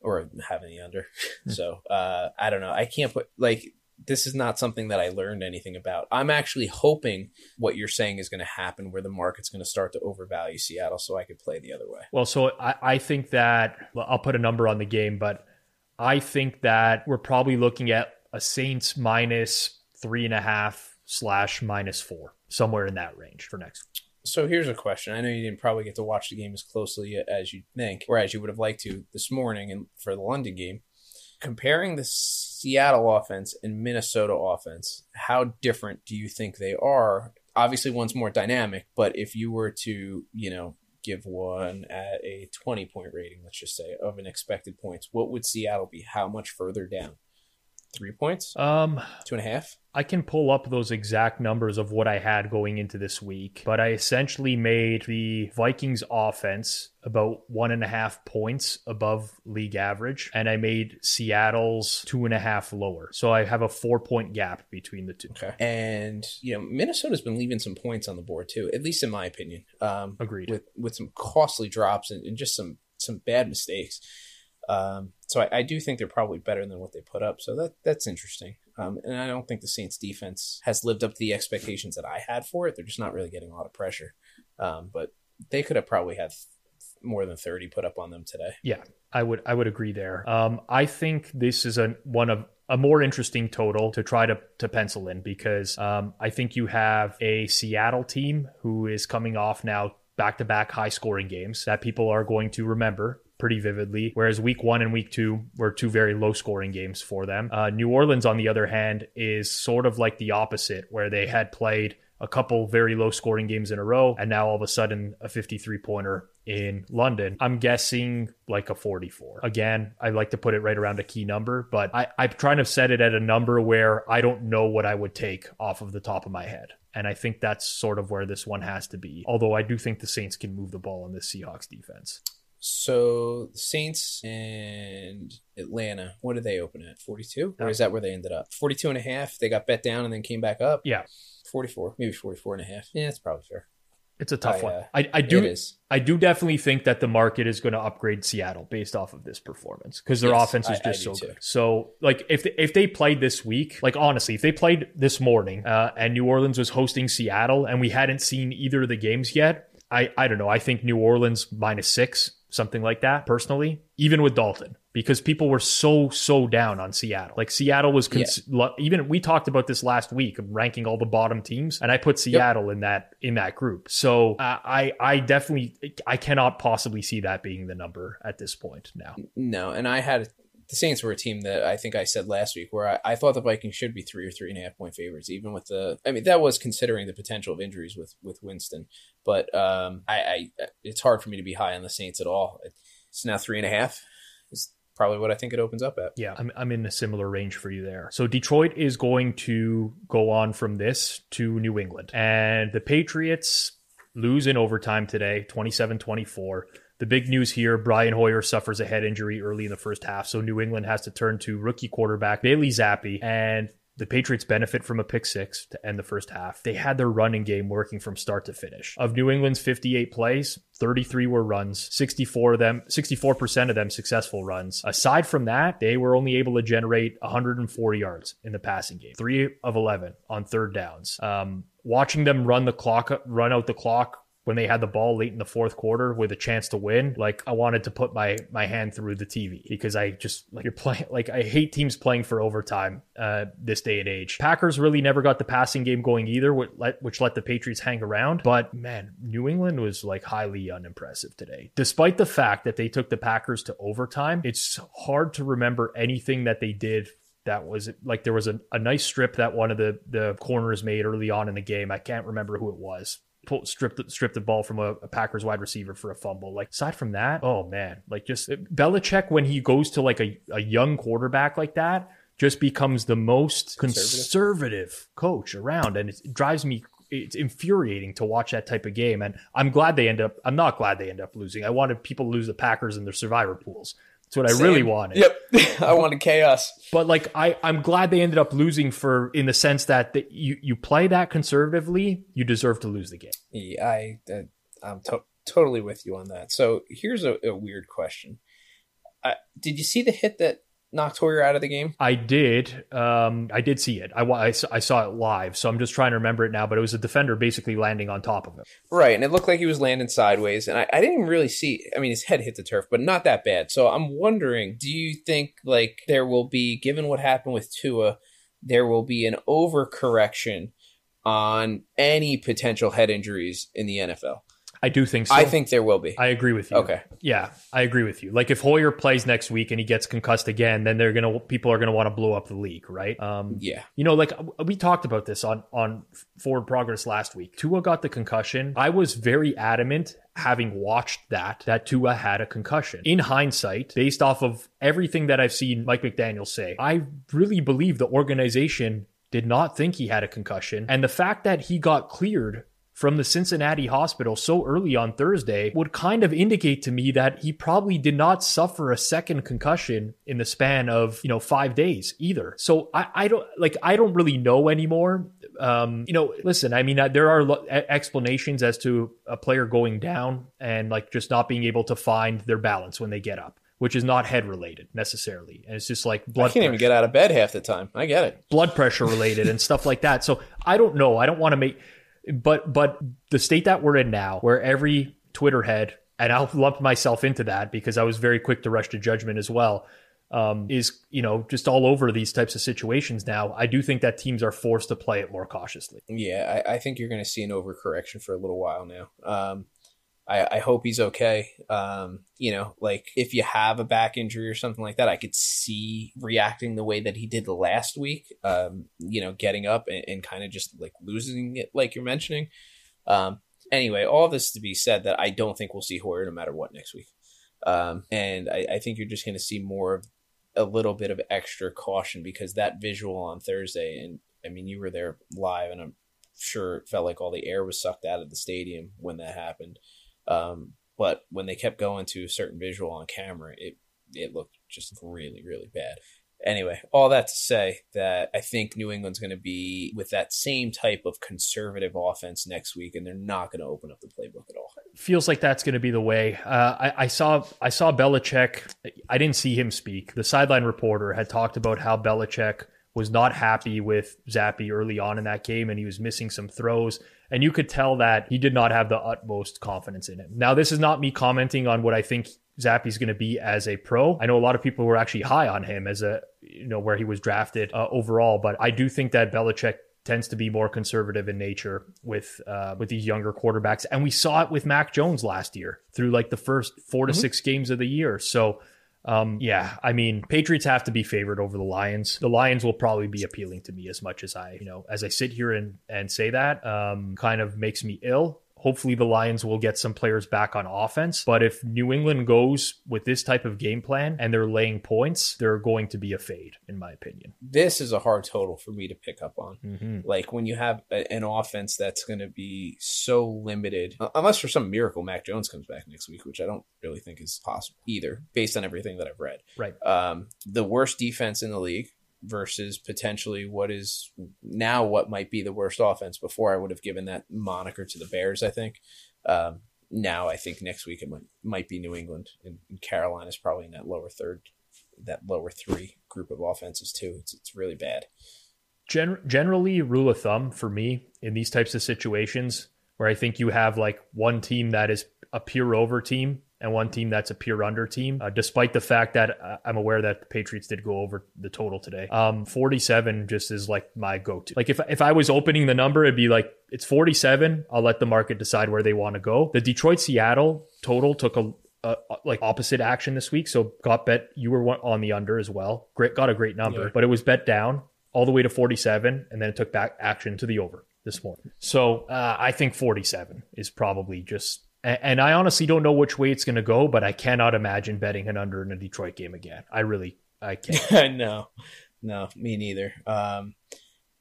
or having the under. so uh, I don't know. I can't put like this is not something that I learned anything about. I'm actually hoping what you're saying is going to happen, where the market's going to start to overvalue Seattle, so I could play the other way. Well, so I, I think that well, I'll put a number on the game, but I think that we're probably looking at a Saints minus three and a half slash minus four, somewhere in that range for next. week. So here's a question. I know you didn't probably get to watch the game as closely as you'd think, or as you would have liked to this morning and for the London game. Comparing the Seattle offense and Minnesota offense, how different do you think they are? Obviously, one's more dynamic, but if you were to, you know, give one at a 20 point rating, let's just say, of an expected points, what would Seattle be? How much further down? Three points? Um, Two and a half? I can pull up those exact numbers of what I had going into this week, but I essentially made the Vikings offense about one and a half points above league average, and I made Seattle's two and a half lower. So I have a four point gap between the two. Okay. And, you know, Minnesota's been leaving some points on the board too, at least in my opinion. Um, Agreed. with with some costly drops and, and just some some bad mistakes. Um, so I, I do think they're probably better than what they put up. So that that's interesting. Um, and I don't think the Saints defense has lived up to the expectations that I had for it. They're just not really getting a lot of pressure. Um, but they could have probably had more than 30 put up on them today. Yeah, I would I would agree there. Um, I think this is a one of a more interesting total to try to, to pencil in because um, I think you have a Seattle team who is coming off now back to back high scoring games that people are going to remember pretty vividly. Whereas week one and week two were two very low scoring games for them. Uh, New Orleans, on the other hand, is sort of like the opposite, where they had played a couple very low scoring games in a row, and now all of a sudden a 53 pointer in London. I'm guessing like a 44. Again, I like to put it right around a key number, but I, I'm trying to set it at a number where I don't know what I would take off of the top of my head. And I think that's sort of where this one has to be. Although I do think the Saints can move the ball in this Seahawks defense. So Saints and Atlanta, what did they open at? 42? Or is that where they ended up? 42 and a half. They got bet down and then came back up. Yeah. 44, maybe 44 and a half. Yeah, that's probably fair. It's a tough I, one. uh, I, I do It is. I do definitely think that the market is going to upgrade Seattle based off of this performance because their Yes, offense is I- I just do so too. good. So, like, if they, if they played this week, like honestly, if they played this morning uh, and New Orleans was hosting Seattle and we hadn't seen either of the games yet, I I don't know. I think New Orleans minus six, something like that. Personally, even with Dalton, because people were so so down on Seattle. Like Seattle was cons- lo- even we talked about this last week, ranking all the bottom teams, and I put Seattle in that in that group. So uh, I I definitely I cannot possibly see that being the number at this point now. No, and I had the Saints were a team that I think I said last week where I, I thought the Vikings should be three or three and a half point favorites, even with the. I mean, that was considering the potential of injuries with with Winston, but um, I, I it's hard for me to be high on the Saints at all. It's now three and a half. Is probably what I think it opens up at. Yeah, I'm, I'm in a similar range for you there. So Detroit is going to go on from this to New England. And the Patriots lose in overtime today, 27 24. The big news here Brian Hoyer suffers a head injury early in the first half. So New England has to turn to rookie quarterback Bailey Zappe. And the Patriots benefit from a pick six to end the first half. They had their running game working from start to finish. Of New England's 58 plays, 33 were runs, 64 of them, 64% of them successful runs. Aside from that, they were only able to generate 104 yards in the passing game, three of 11 on third downs. Um, watching them run the clock, run out the clock when they had the ball late in the fourth quarter with a chance to win, like I wanted to put my my hand through the TV because I just like you're playing like I hate teams playing for overtime uh, this day and age. Packers really never got the passing game going either, which let, which let the Patriots hang around. But man, New England was like highly unimpressive today, despite the fact that they took the Packers to overtime. It's hard to remember anything that they did that was like there was a, a nice strip that one of the the corners made early on in the game. I can't remember who it was. Pull, stripped the, stripped the ball from a, a Packers wide receiver for a fumble. Like aside from that, oh man, like just Belichick when he goes to like a, a young quarterback like that, just becomes the most conservative, coach around, and it drives me. It's infuriating to watch that type of game, and I'm glad they end up. I'm not glad they end up losing. I wanted people to lose the Packers in their survivor pools. That's what I really wanted. Yep, I wanted chaos. But like I, I'm glad they ended up losing for in the sense that the, you you play that conservatively, you deserve to lose the game. Yeah, I, I I'm to- totally with you on that. So here's a, a weird question. Uh, did you see the hit that knocked Hoyer out of the game? I did, um, I did see it. I, I I saw it live, so I'm just trying to remember it now. But it was a defender basically landing on top of him. Right, and it looked like he was landing sideways, and I, I didn't really see. I mean, his head hit the turf, but not that bad. So I'm wondering, do you think like there will be, given what happened with Tua, there will be an overcorrection on any potential head injuries in the NFL? I do think so. I think there will be. I agree with you. Okay. Yeah, I agree with you. Like if Hoyer plays next week and he gets concussed again, then they're gonna people are gonna want to blow up the league, right? Um, yeah, You know, like we talked about this on on Forward Progress last week. Tua got the concussion. I was very adamant having watched that that Tua had a concussion. In hindsight, based off of everything that I've seen Mike McDaniel say, I really believe the organization did not think he had a concussion. And the fact that he got cleared from the Cincinnati hospital so early on Thursday would kind of indicate to me that he probably did not suffer a second concussion in the span of, you know, five days either. So I, I don't like, I don't really know anymore. Um, you know, listen, I mean, uh, there are lo- explanations as to a player going down and like just not being able to find their balance when they get up. Which is not head related necessarily, and it's just like I blood. can't even get out of bed half the time. I get it. blood pressure related and stuff like that. So I don't know. I don't want to make, but but the state that we're in now, where every Twitter head and I'll lump myself into that because I was very quick to rush to judgment as well. Um, is you know just all over these types of situations now. I do think that teams are forced to play it more cautiously. Yeah, I, I think you're going to see an overcorrection for a little while now. Um, I, I hope he's okay. Um, you know, like if you have a back injury or something like that, I could see reacting the way that he did last week. Um, you know, getting up and, and kind of just like losing it, like you're mentioning. Um, anyway, all this to be said that I don't think we'll see Hoyer no matter what next week. Um, and I, I think you're just going to see more of a little bit of extra caution because that visual on Thursday, and I mean, you were there live, and I'm sure it felt like all the air was sucked out of the stadium when that happened. Um, but when they kept going to a certain visual on camera, it it looked just really, really bad. Anyway, all that to say that I think New England's going to be with that same type of conservative offense next week, and they're not going to open up the playbook at all. Feels like that's going to be the way. Uh, I, I, saw I saw Belichick. I didn't see him speak. The sideline reporter had talked about how Belichick was not happy with Zappe early on in that game, and he was missing some throws. And you could tell that he did not have the utmost confidence in him. Now, this is not me commenting on what I think Zappe's going to be as a pro. I know a lot of people were actually high on him as a, you know, where he was drafted uh, overall, but I do think that Belichick tends to be more conservative in nature with uh, with these younger quarterbacks, and we saw it with Mac Jones last year through like the first 4 to mm-hmm. six games of the year. So um, yeah, I mean, Patriots have to be favored over the Lions. The Lions will probably be appealing to me as much as I, you know, as I sit here and and say that, um, kind of makes me ill. Hopefully, the Lions will get some players back on offense. But if New England goes with this type of game plan and they're laying points, they're going to be a fade, in my opinion. This is a hard total for me to pick up on. Mm-hmm. Like when you have a, an offense that's going to be so limited, unless for some miracle Mac Jones comes back next week, which I don't really think is possible either, based on everything that I've read. Right. Um, the worst defense in the league versus potentially what is now what might be the worst offense. Before I would have given that moniker to the Bears, I think. Um, now I think next week it might might be New England and, and Carolina's probably in that lower third, that lower three group of offenses too. It's it's really bad. Gen- generally, rule of thumb for me in these types of situations where I think you have like one team that is a pure over team and one team that's a pure under team, uh, despite the fact that uh, I'm aware that the Patriots did go over the total today. Um, 47 just is like my go to. Like if, if I was opening the number, it'd be like, it's 47. I'll let the market decide where they want to go. The Detroit Seattle total took a, uh, like opposite action this week. So got bet you were on the under as well. Great, got a great number, yeah. but it was bet down all the way to 47, and then it took back action to the over this morning. So uh, I think 47 is probably just and I honestly don't know which way it's going to go, but I cannot imagine betting an under in a Detroit game again. I really, I can't. no, no, me neither. Um,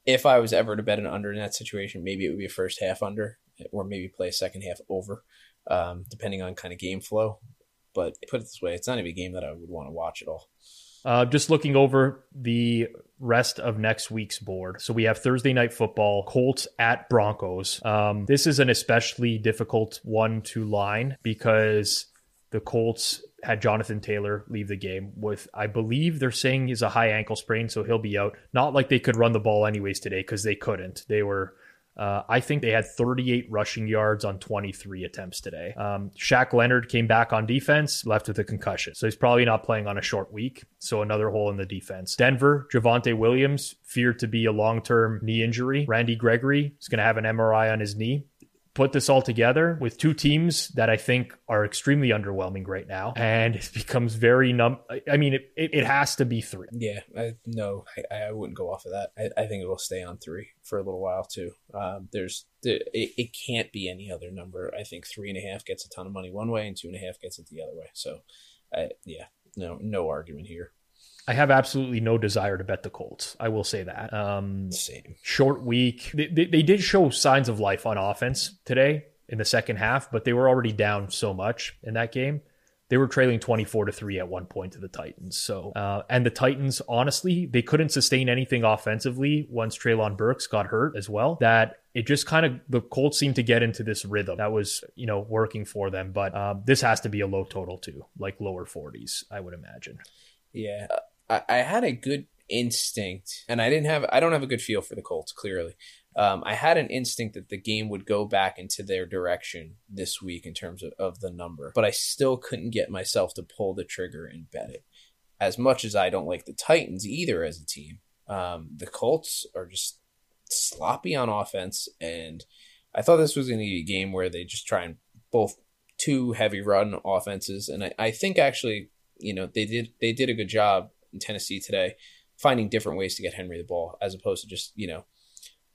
if I was ever to bet an under in that situation, maybe it would be a first half under, or maybe play a second half over, um, depending on kind of game flow. But put it this way, it's not even a game that I would want to watch at all. Uh, just looking over the rest of next week's board. So we have Thursday night football, Colts at Broncos. Um, this is an especially difficult one to line because the Colts had Jonathan Taylor leave the game with, I believe they're saying is a high ankle sprain, so he'll be out. Not like they could run the ball anyways today because they couldn't. They were uh, I think they had 38 rushing yards on 23 attempts today. Um, Shaq Leonard came back on defense, left with a concussion. So he's probably not playing on a short week. So another hole in the defense. Denver, Javonte Williams, feared to be a long term knee injury. Randy Gregory is going to have an MRI on his knee put this all together with two teams that I think are extremely underwhelming right now, and it becomes very num. I mean, it, it, it has to be three. Yeah, I, no, I, I wouldn't go off of that. I, I think it will stay on three for a little while too. Um, there's it, it can't be any other number. I think three and a half gets a ton of money one way, and two and a half gets it the other way. So, I, yeah, no, no argument here. I have absolutely no desire to bet the Colts. I will say that. Um, Same. Short week. They, they, they, did show signs of life on offense today in the second half, but they were already down so much in that game. They were trailing 24 to 3 at one point to the Titans. So, uh, and the Titans, honestly, they couldn't sustain anything offensively once Treylon Burks got hurt as well. That it just kind of, the Colts seemed to get into this rhythm that was, you know, working for them. But um, this has to be a low total too, like lower 40s, I would imagine. Yeah. I, I had a good instinct, and I didn't have I don't have a good feel for the Colts clearly, Um, I had an instinct that the game would go back into their direction this week in terms of, of the number, but I still couldn't get myself to pull the trigger and bet it. As much as I don't like the Titans either as a team, um, the Colts are just sloppy on offense, and I thought this was going to be a game where they just try and both two heavy run offenses, and I, I think actually, you know, they did they did a good job in Tennessee today, finding different ways to get Henry the ball as opposed to just you know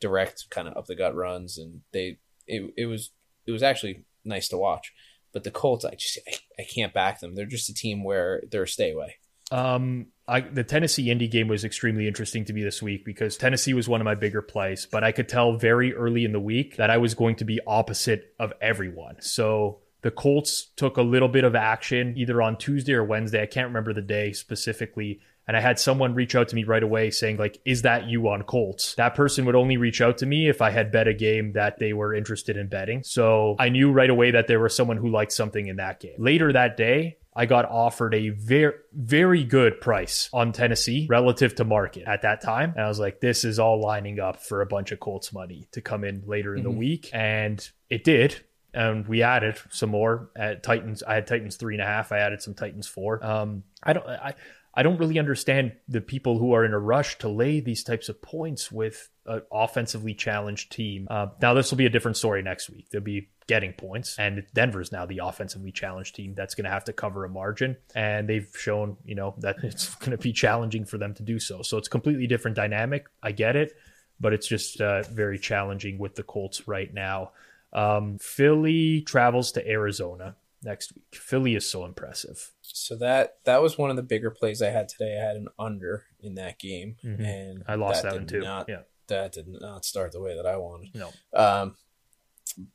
direct kind of up the gut runs, and they it it was it was actually nice to watch. But the Colts, I just I, I can't back them. They're just a team where they're a stay away. Um, I, the Tennessee Indy game was extremely interesting to me this week because Tennessee was one of my bigger plays, but I could tell very early in the week that I was going to be opposite of everyone. So the Colts took a little bit of action either on Tuesday or Wednesday. I can't remember the day specifically. And I had someone reach out to me right away saying, like, is that you on Colts? That person would only reach out to me if I had bet a game that they were interested in betting. So I knew right away that there was someone who liked something in that game. Later that day, I got offered a very, very good price on Tennessee relative to market at that time. And I was like, this is all lining up for a bunch of Colts money to come in later in mm-hmm. the week. And it did. And we added some more at Titans. I had Titans three and a half. I added some Titans four. Um, I don't, I, I don't really understand the people who are in a rush to lay these types of points with an offensively challenged team. Uh, now, this will be a different story next week. They'll be getting points, and Denver's now the offensively challenged team that's going to have to cover a margin, and they've shown, you know, that it's going to be challenging for them to do so. So it's completely different dynamic. I get it, but it's just uh, very challenging with the Colts right now. Um, Philly travels to Arizona next week. Philly is so impressive. So that that was one of the bigger plays I had today. I had an under in that game, mm-hmm. and I lost that, that one too. Not, yeah, that did not start the way that I wanted. No. Um,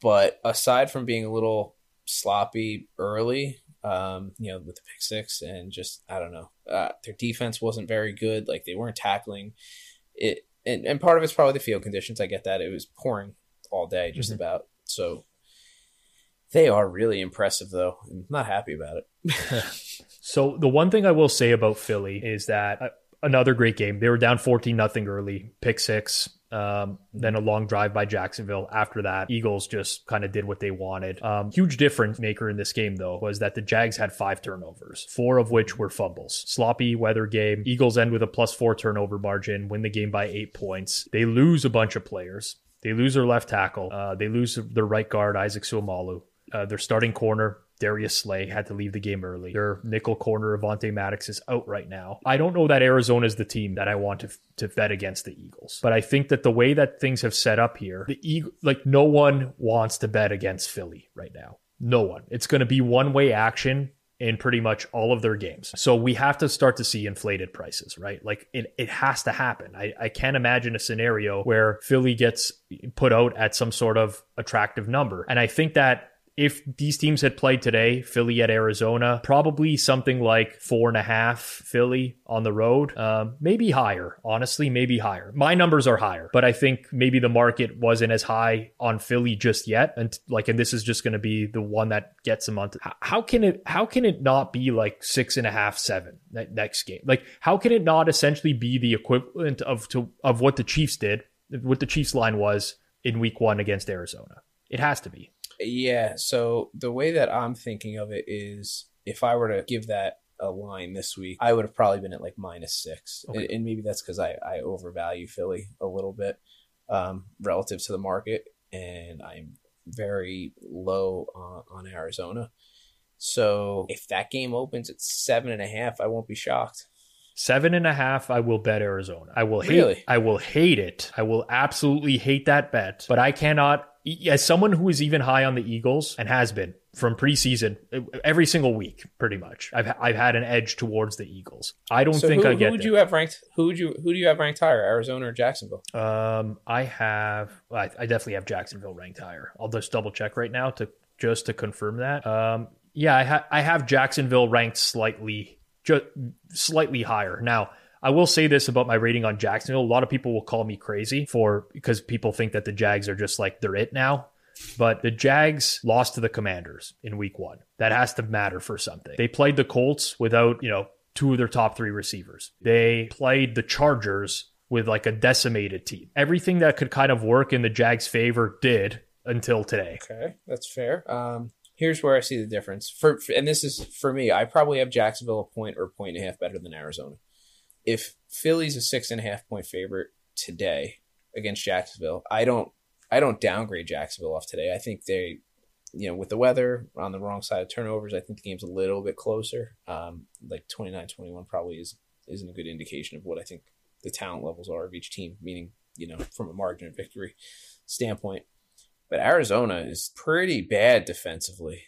but aside from being a little sloppy early, um, you know, with the pick six and just I don't know, uh, their defense wasn't very good. Like they weren't tackling it, and and part of it's probably the field conditions. I get that it was pouring all day, just mm-hmm. about. So they are really impressive, though. I'm not happy about it. so the one thing I will say about Philly is that uh, another great game. They were down 14 nothing early, pick six. Um, then a long drive by Jacksonville. After that, Eagles just kind of did what they wanted. Um, huge difference maker in this game, though, was that the Jags had five turnovers, four of which were fumbles. Sloppy weather game. Eagles end with a plus four turnover margin, win the game by eight points. They lose a bunch of players. They lose their left tackle. Uh, they lose their right guard, Isaac Seumalo. Uh, their starting corner, Darius Slay, had to leave the game early. Their nickel corner, Avonte Maddox, is out right now. I don't know that Arizona is the team that I want to to bet against the Eagles, but I think that the way that things have set up here, the Eagle, like no one wants to bet against Philly right now. No one. It's going to be one way action in pretty much all of their games. So we have to start to see inflated prices, right? Like it, it has to happen. I, I can't imagine a scenario where Philly gets put out at some sort of attractive number. And I think that if these teams had played today, Philly at Arizona, probably something like four and a half Philly on the road, um, maybe higher. Honestly, maybe higher. My numbers are higher, but I think maybe the market wasn't as high on Philly just yet. And like, and this is just going to be the one that gets them onto. How can it? How can it not be like six and a half, seven that next game? Like, how can it not essentially be the equivalent of to of what the Chiefs did, what the Chiefs line was in Week One against Arizona? It has to be. Yeah. So the way that I'm thinking of it is if I were to give that a line this week, I would have probably been at like minus six. Okay. And, and, maybe that's because I, I overvalue Philly a little bit um, relative to the market. And I'm very low on, on Arizona. So if that game opens at seven and a half, I won't be shocked. Seven and a half, I will bet Arizona. I will hate. Really? I will hate it. I will absolutely hate that bet. But I cannot as someone who is even high on the Eagles and has been from preseason every single week, pretty much. I've I've had an edge towards the Eagles. I don't so think who, I get. Who would you have ranked? Who would you who do you have ranked higher, Arizona or Jacksonville? Um, I have. I, I definitely have Jacksonville ranked higher. I'll just double check right now to just to confirm that. Um, yeah, I, ha- I have Jacksonville ranked slightly just slightly higher now. I will say this about my rating on Jacksonville. A lot of people will call me crazy for because people think that the Jags are just like they're it now. But the Jags lost to the Commanders in week one. That has to matter for something. They played the Colts without, you know, two of their top three receivers. They played the Chargers with like a decimated team. Everything that could kind of work in the Jags' favor did until today. Okay, that's fair. Um, here's where I see the difference. For and this is for me, I probably have Jacksonville a point or a point and a half better than Arizona. If Philly's a six and a half point favorite today against Jacksonville, I don't I don't downgrade Jacksonville off today. I think they, you know, with the weather on the wrong side of turnovers, I think the game's a little bit closer. Um, like 29-21 probably is isn't a good indication of what I think the talent levels are of each team, meaning, you know, from a margin of victory standpoint. But Arizona is pretty bad defensively.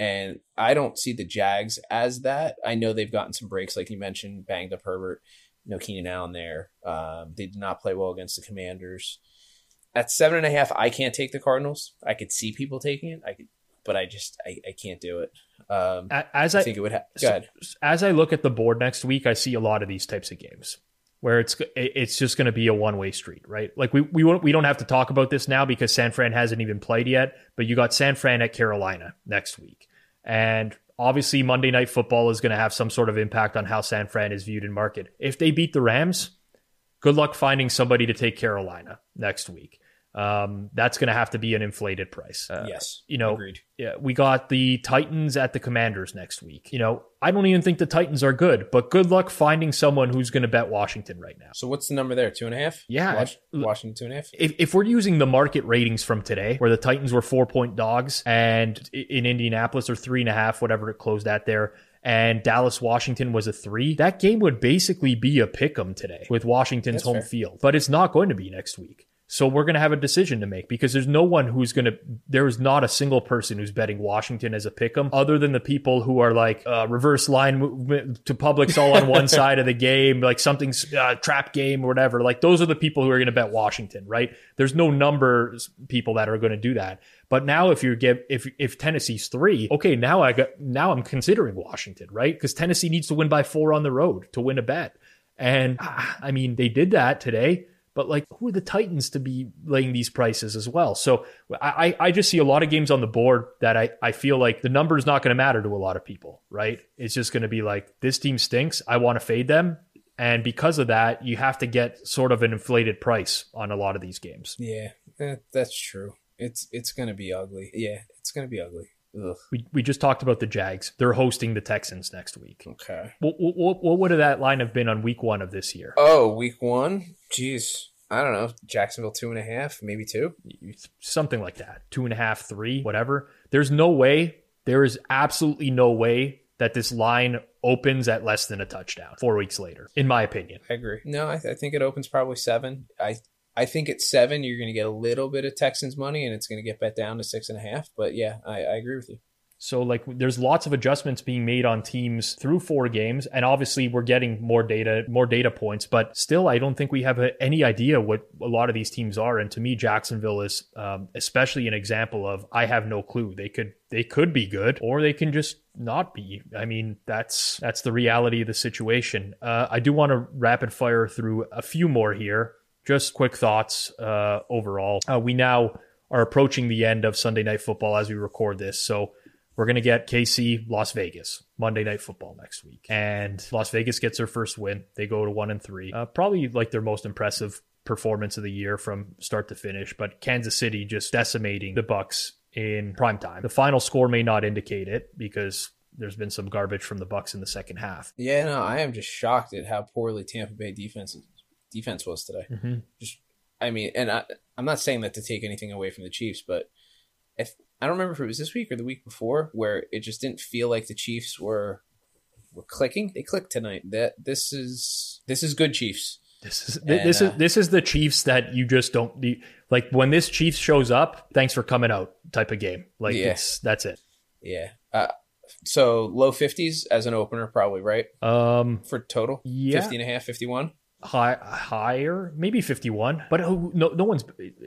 And I don't see the Jags as that. I know they've gotten some breaks, like you mentioned, banged up Herbert, no Keenan Allen there. Um, they did not play well against the Commanders. At seven and a half, I can't take the Cardinals. I could see people taking it. I could, but I just I, I can't do it. Um, as I, I think it would. Ha- ahead. As I look at the board next week, I see a lot of these types of games where it's it's just going to be a one way street, right? Like we we we don't have to talk about this now because San Fran hasn't even played yet, but you got San Fran at Carolina next week, and obviously Monday Night Football is going to have some sort of impact on how San Fran is viewed in market. If they beat the Rams, good luck finding somebody to take Carolina next week um, that's going to have to be an inflated price. Uh, yes, you know, agreed. Yeah, we got the Titans at the Commanders next week. You know, I don't even think the Titans are good, but good luck finding someone who's going to bet Washington right now. So what's the number there? Two and a half? Yeah, Wash- Washington two and a half. If, if we're using the market ratings from today, where the Titans were four point dogs, and in Indianapolis or three and a half, whatever it closed at there and Dallas Washington was a three, that game would basically be a pick 'em today with Washington's That's home fair. field. But it's not going to be next week. So we're going to have a decision to make because there's no one who's going to. There is not a single person who's betting Washington as a pick'em, other than the people who are like uh, reverse line movement to Publix all on one side of the game, like something's uh, trap game or whatever. Like those are the people who are going to bet Washington, right? There's no numbers people that are going to do that. But now if you get if if Tennessee's three, okay, now I got now I'm considering Washington, right? Because Tennessee needs to win by four on the road to win a bet. And ah, I mean, they did that today but like who are the titans to be laying these prices as well so i i just see a lot of games on the board that i i feel like the number is not going to matter to a lot of people right it's just going to be like this team stinks i want to fade them and because of that you have to get sort of an inflated price on a lot of these games Yeah, that's true. It's it's gonna be ugly. Yeah, it's gonna be ugly. Ugh. we, we just talked about the jags they're hosting the texans next week Okay. what, what, what would that line have been on week one of this year Oh, week one. Jeez, I don't know. Jacksonville two and a half, maybe two. something like that two and a half three whatever there's no way there is absolutely no way that this line opens at less than a touchdown four weeks later in my opinion I agree. No, I, I think it opens probably seven. I I think at seven you're going to get a little bit of Texans money, and it's going to get bet down to six and a half. But yeah, I, I agree with you. so like there's lots of adjustments being made on teams through four games and obviously we're getting more data more data points but still i don't think we have a, any idea what a lot of these teams are and to me jacksonville is um, especially an example of i have no clue they could they could be good or they can just not be i mean that's that's the reality of the situation uh, i do want to rapid fire through a few more here just quick thoughts uh, overall uh, we now are approaching the end of sunday night football as we record this so we're going to get KC Las Vegas Monday Night Football next week, and Las Vegas gets their first win. They go to one and three, uh, probably like their most impressive performance of the year from start to finish. But Kansas City just decimating the Bucks in prime time. The final score may not indicate it because there's been some garbage from the Bucks in the second half. Yeah, no, I am just shocked at how poorly Tampa Bay defense defense was today. Mm-hmm. Just, I mean, and I, I'm not saying that to take anything away from the Chiefs, but if I don't remember if it was this week or the week before where it just didn't feel like the Chiefs were were clicking. They clicked tonight. That this is this is good Chiefs. This is And, this uh, is this is the Chiefs that you just don't like when this Chiefs shows up. Thanks for coming out type of game. Like Yeah. that's it. Yeah. Uh, so low 50s as an opener, probably right Um, for total. Yeah. 50 and a half, 51. High, higher, maybe 51. But no, no one's.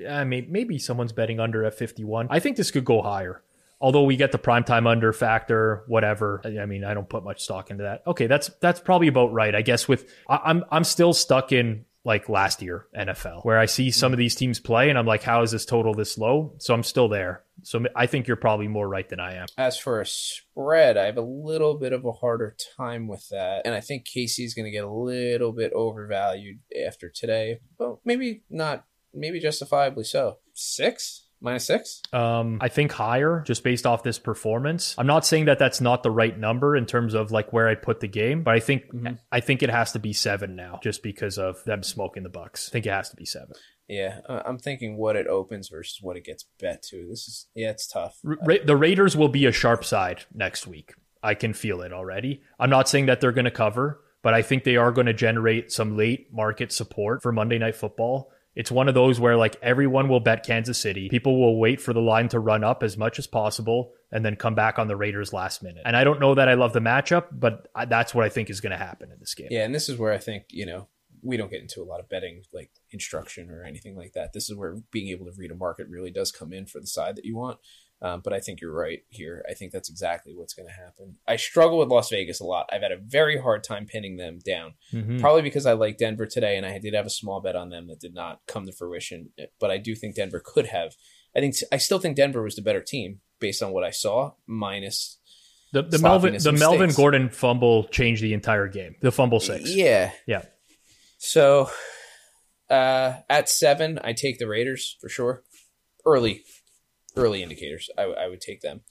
I mean, maybe someone's betting under at 51. I think this could go higher. Although we get the primetime under factor, whatever. I mean, I don't put much stock into that. Okay, that's that's probably about right. I guess with I, I'm I'm still stuck in like last year NFL where I see some of these teams play and I'm like, how is this total this low? So I'm still there. So I think you're probably more right than I am. As for a spread, I have a little bit of a harder time with that. And I think KC's going to get a little bit overvalued after today. but maybe not, maybe justifiably so. Six? Minus six? Um, I think higher just based off this performance. I'm not saying that that's not the right number in terms of like where I put the game, but I think mm-hmm. I think it has to be seven now just because of them smoking the Bucks. I think it has to be seven. Yeah, I'm thinking what it opens versus what it gets bet to. This is yeah, it's tough. Ra- the Raiders will be a sharp side next week. I can feel it already. I'm not saying that they're going to cover, but I think they are going to generate some late market support for Monday Night Football. It's one of those where like everyone will bet Kansas City. People will wait for the line to run up as much as possible and then come back on the Raiders last minute. And I don't know that I love the matchup, but that's what I think is going to happen in this game. Yeah, and this is where I think, you know, we don't get into a lot of betting like instruction or anything like that. This is where being able to read a market really does come in for the side that you want. Um, but I think you're right here. I think that's exactly what's going to happen. I struggle with Las Vegas a lot. I've had a very hard time pinning them down, mm-hmm. probably because I like Denver today, and I did have a small bet on them that did not come to fruition. But I do think Denver could have. I think I still think Denver was the better team based on what I saw, minus the, the Melvin the Melvin Gordon fumble changed the entire game. The fumble six. Yeah, yeah. So uh, at seven, I take the Raiders for sure. Early, early indicators, I, I would take them.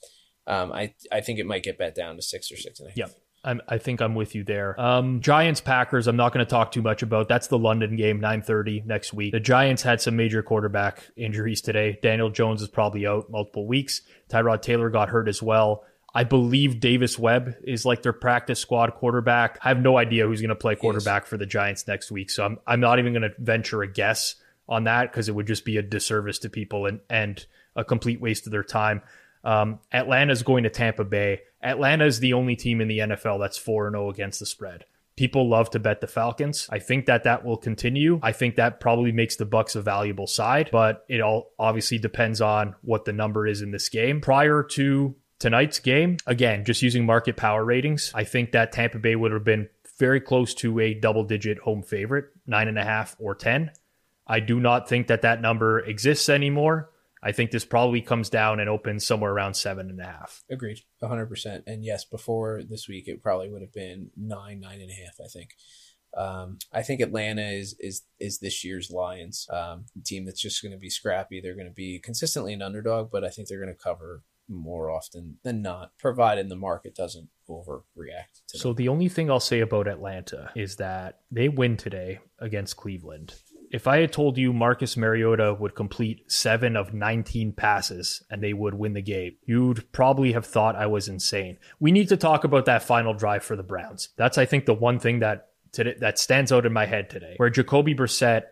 Um, I I think it might get bet down to six or six and a half. Yep. I'm, I think I'm with you there. Um, Giants Packers. I'm not going to talk too much about. That's the London game, 9:30 next week. The Giants had some major quarterback injuries today. Daniel Jones is probably out multiple weeks. Tyrod Taylor got hurt as well. I believe Davis Webb is like their practice squad quarterback. I have no idea who's going to play quarterback for the Giants next week. So I'm, I'm not even going to venture a guess on that because it would just be a disservice to people and, and a complete waste of their time. Um, Atlanta's going to Tampa Bay. Atlanta is the only team in the NFL that's 4 0 against the spread. People love to bet the Falcons. I think that that will continue. I think that probably makes the Bucks a valuable side, but it all obviously depends on what the number is in this game. Prior to tonight's game, again, just using market power ratings, I think that Tampa Bay would have been very close to a double digit home favorite, nine and a half or 10. I do not think that that number exists anymore. I think this probably comes down and opens somewhere around seven and a half. Agreed, 100%. And yes, before this week, it probably would have been nine, nine and a half, I think. Um, I think Atlanta is is is this year's Lions um, team that's just going to be scrappy. They're going to be consistently an underdog, but I think they're going to cover more often than not, provided the market doesn't overreact. so the only thing I'll say about Atlanta is that they win today against Cleveland. If I had told you Marcus Mariota would complete seven of 19 passes and they would win the game, you'd probably have thought I was insane. We need to talk about that final drive for the Browns. That's, I think, the one thing that today, that stands out in my head today, where Jacoby Brissett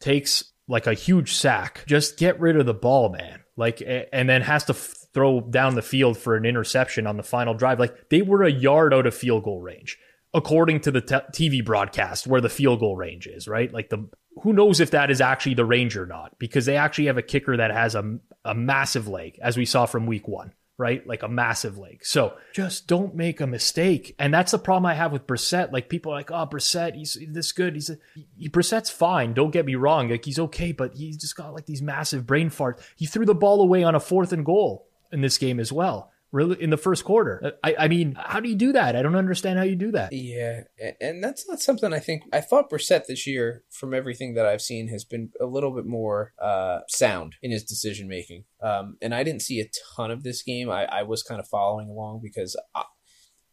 takes like a huge sack. Just get rid of the ball, man. Like, and then has to throw down the field for an interception on the final drive. Like they were a yard out of field goal range, according to the t- TV broadcast where the field goal range is, right? Like the who knows if that is actually the range or not because they actually have a kicker that has a, a massive leg, as we saw from week one right? Like a massive leg. So just don't make a mistake. And that's the problem I have with Brissett. Like people are like, oh, Brissett, he's this good. He's a, he, Brissett's fine. Don't get me wrong. Like he's okay, but he's just got like these massive brain farts. He threw the ball away on a fourth and goal in this game as well. Really, in the first quarter. I, I mean, how do you do that? I don't understand how you do that. Yeah, and that's not something I think. I thought Brissett this year, from everything that I've seen, has been a little bit more uh, sound in his decision making. Um, and I didn't see a ton of this game. I, I was kind of following along because I,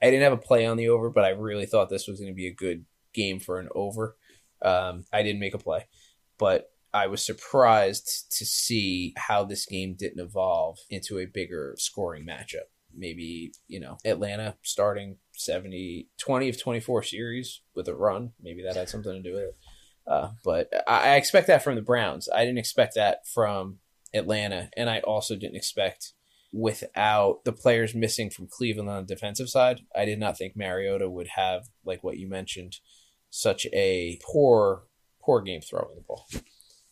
I didn't have a play on the over, but I really thought this was going to be a good game for an over. Um, I didn't make a play, but I was surprised to see how this game didn't evolve into a bigger scoring matchup. Maybe, you know, Atlanta starting 70, 20 of 24 series with a run. Maybe that had something to do with it. Uh, but I, I expect that from the Browns. I didn't expect that from Atlanta. And I also didn't expect without the players missing from Cleveland on the defensive side. I did not think Mariota would have, like what you mentioned, such a poor, poor game throwing the ball.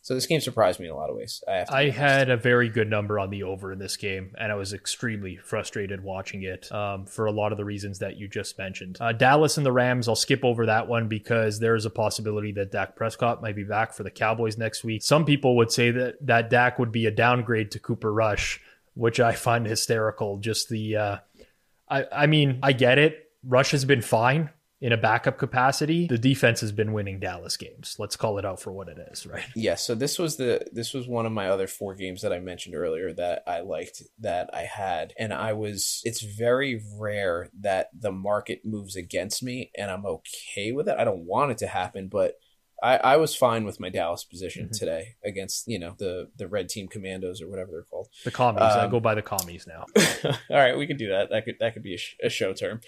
So this game surprised me in a lot of ways. I, I had a very good number on the over in this game, and I was extremely frustrated watching it um, for a lot of the reasons that you just mentioned. Uh, Dallas and the Rams, I'll skip over that one because there is a possibility that Dak Prescott might be back for the Cowboys next week. Some people would say that that Dak would be a downgrade to Cooper Rush which I find hysterical. Just the, uh, I, I mean, I get it. Rush has been fine in a backup capacity, the defense has been winning Dallas games. Let's call it out for what it is, right? Yeah, so this was the this was one of my other four games that I mentioned earlier that I liked that I had and I was it's very rare that the market moves against me and I'm okay with it. I don't want it to happen, but I, I was fine with my Dallas position mm-hmm. today against you know the the red team commandos or whatever they're called. The commies. Um, I go by the commies now. all right, we can do that. That could that could be a, sh- a show term.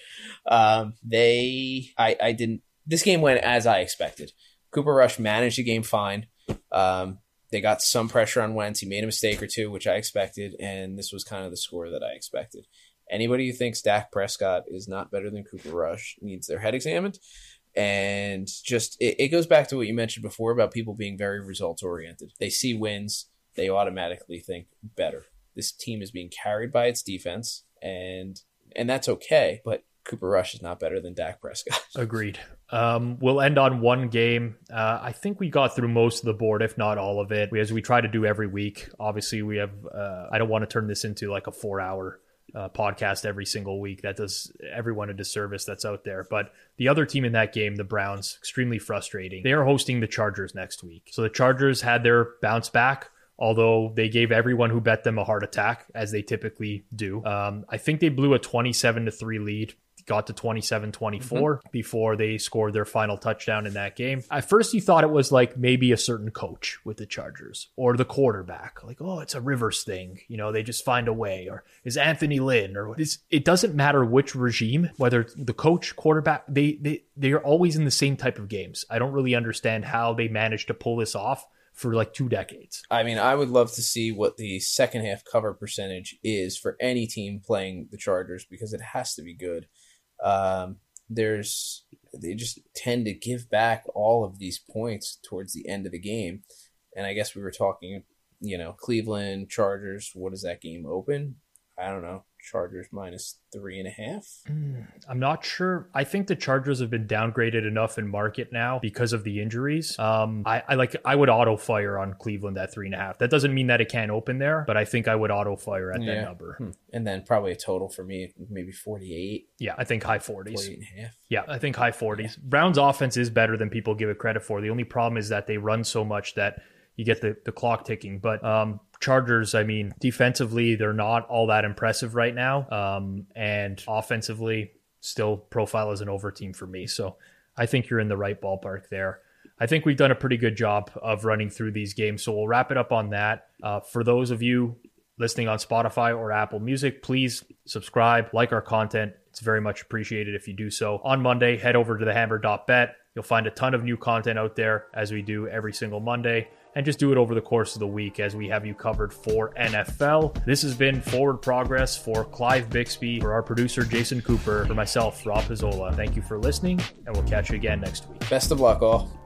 Um, they I I didn't. This game went as I expected. Cooper Rush managed the game fine. Um, they got some pressure on Wentz. He made a mistake or two, which I expected, and this was kind of the score that I expected. Anybody who thinks Dak Prescott is not better than Cooper Rush needs their head examined and just it, it goes back to what you mentioned before about people being very results oriented. They see wins, they automatically think better. This team is being carried by its defense, and and that's okay. But Cooper Rush is not better than Dak Prescott. Agreed. Um, we'll end on one game. Uh, I think we got through most of the board, if not all of it, as we try to do every week. Obviously, we have. Uh, I don't want to turn this into like a four-hour uh, podcast every single week. That does everyone a disservice that's out there. But the other team in that game, the Browns, extremely frustrating. They are hosting the Chargers next week. So the Chargers had their bounce back. Although they gave everyone who bet them a heart attack, as they typically do, um, I think they blew a twenty-seven to three lead got to 27 24 mm-hmm. before they scored their final touchdown in that game. At first, you thought it was like maybe a certain coach with the Chargers or the quarterback. Like, oh, it's a Rivers thing. You know, they just find a way. Or is Anthony Lynn? Or it doesn't matter which regime, whether the coach, quarterback, they, they, they are always in the same type of games. I don't really understand how they managed to pull this off for like two decades. I mean, I would love to see what the second half cover percentage is for any team playing the Chargers because it has to be good um, there's they just tend to give back all of these points towards the end of the game. And I guess we were talking, you know, Cleveland Chargers. What does that game open? I don't know. Chargers minus three and a half. Mm, I'm not sure. I think the Chargers have been downgraded enough in market now because of the injuries. Um, I, I like I would auto fire on Cleveland at three and a half. That doesn't mean that it can't open there, but I think I would auto fire at yeah. that number. Hmm. And then probably a total for me, maybe 48. Yeah, I think high 40s. Yeah, I think high 40s. Yeah. Browns offense is better than people give it credit for. The only problem is that they run so much that you get the, the clock ticking. But um, Chargers, I mean, defensively, they're not all that impressive right now. Um, and offensively, still profile as an over team for me. So I think you're in the right ballpark there. I think we've done a pretty good job of running through these games. So we'll wrap it up on that. Uh, for those of you listening on Spotify or Apple Music, please subscribe, like our content. It's very much appreciated if you do so. On Monday, head over to thehammer.bet. You'll find a ton of new content out there as we do every single Monday and just do it over the course of the week as we have you covered for NFL. This has been Forward Progress for Clive Bixby, for our producer Jason Cooper, for myself, Rob Pizzola. Thank you for listening, and we'll catch you again next week. Best of luck, all.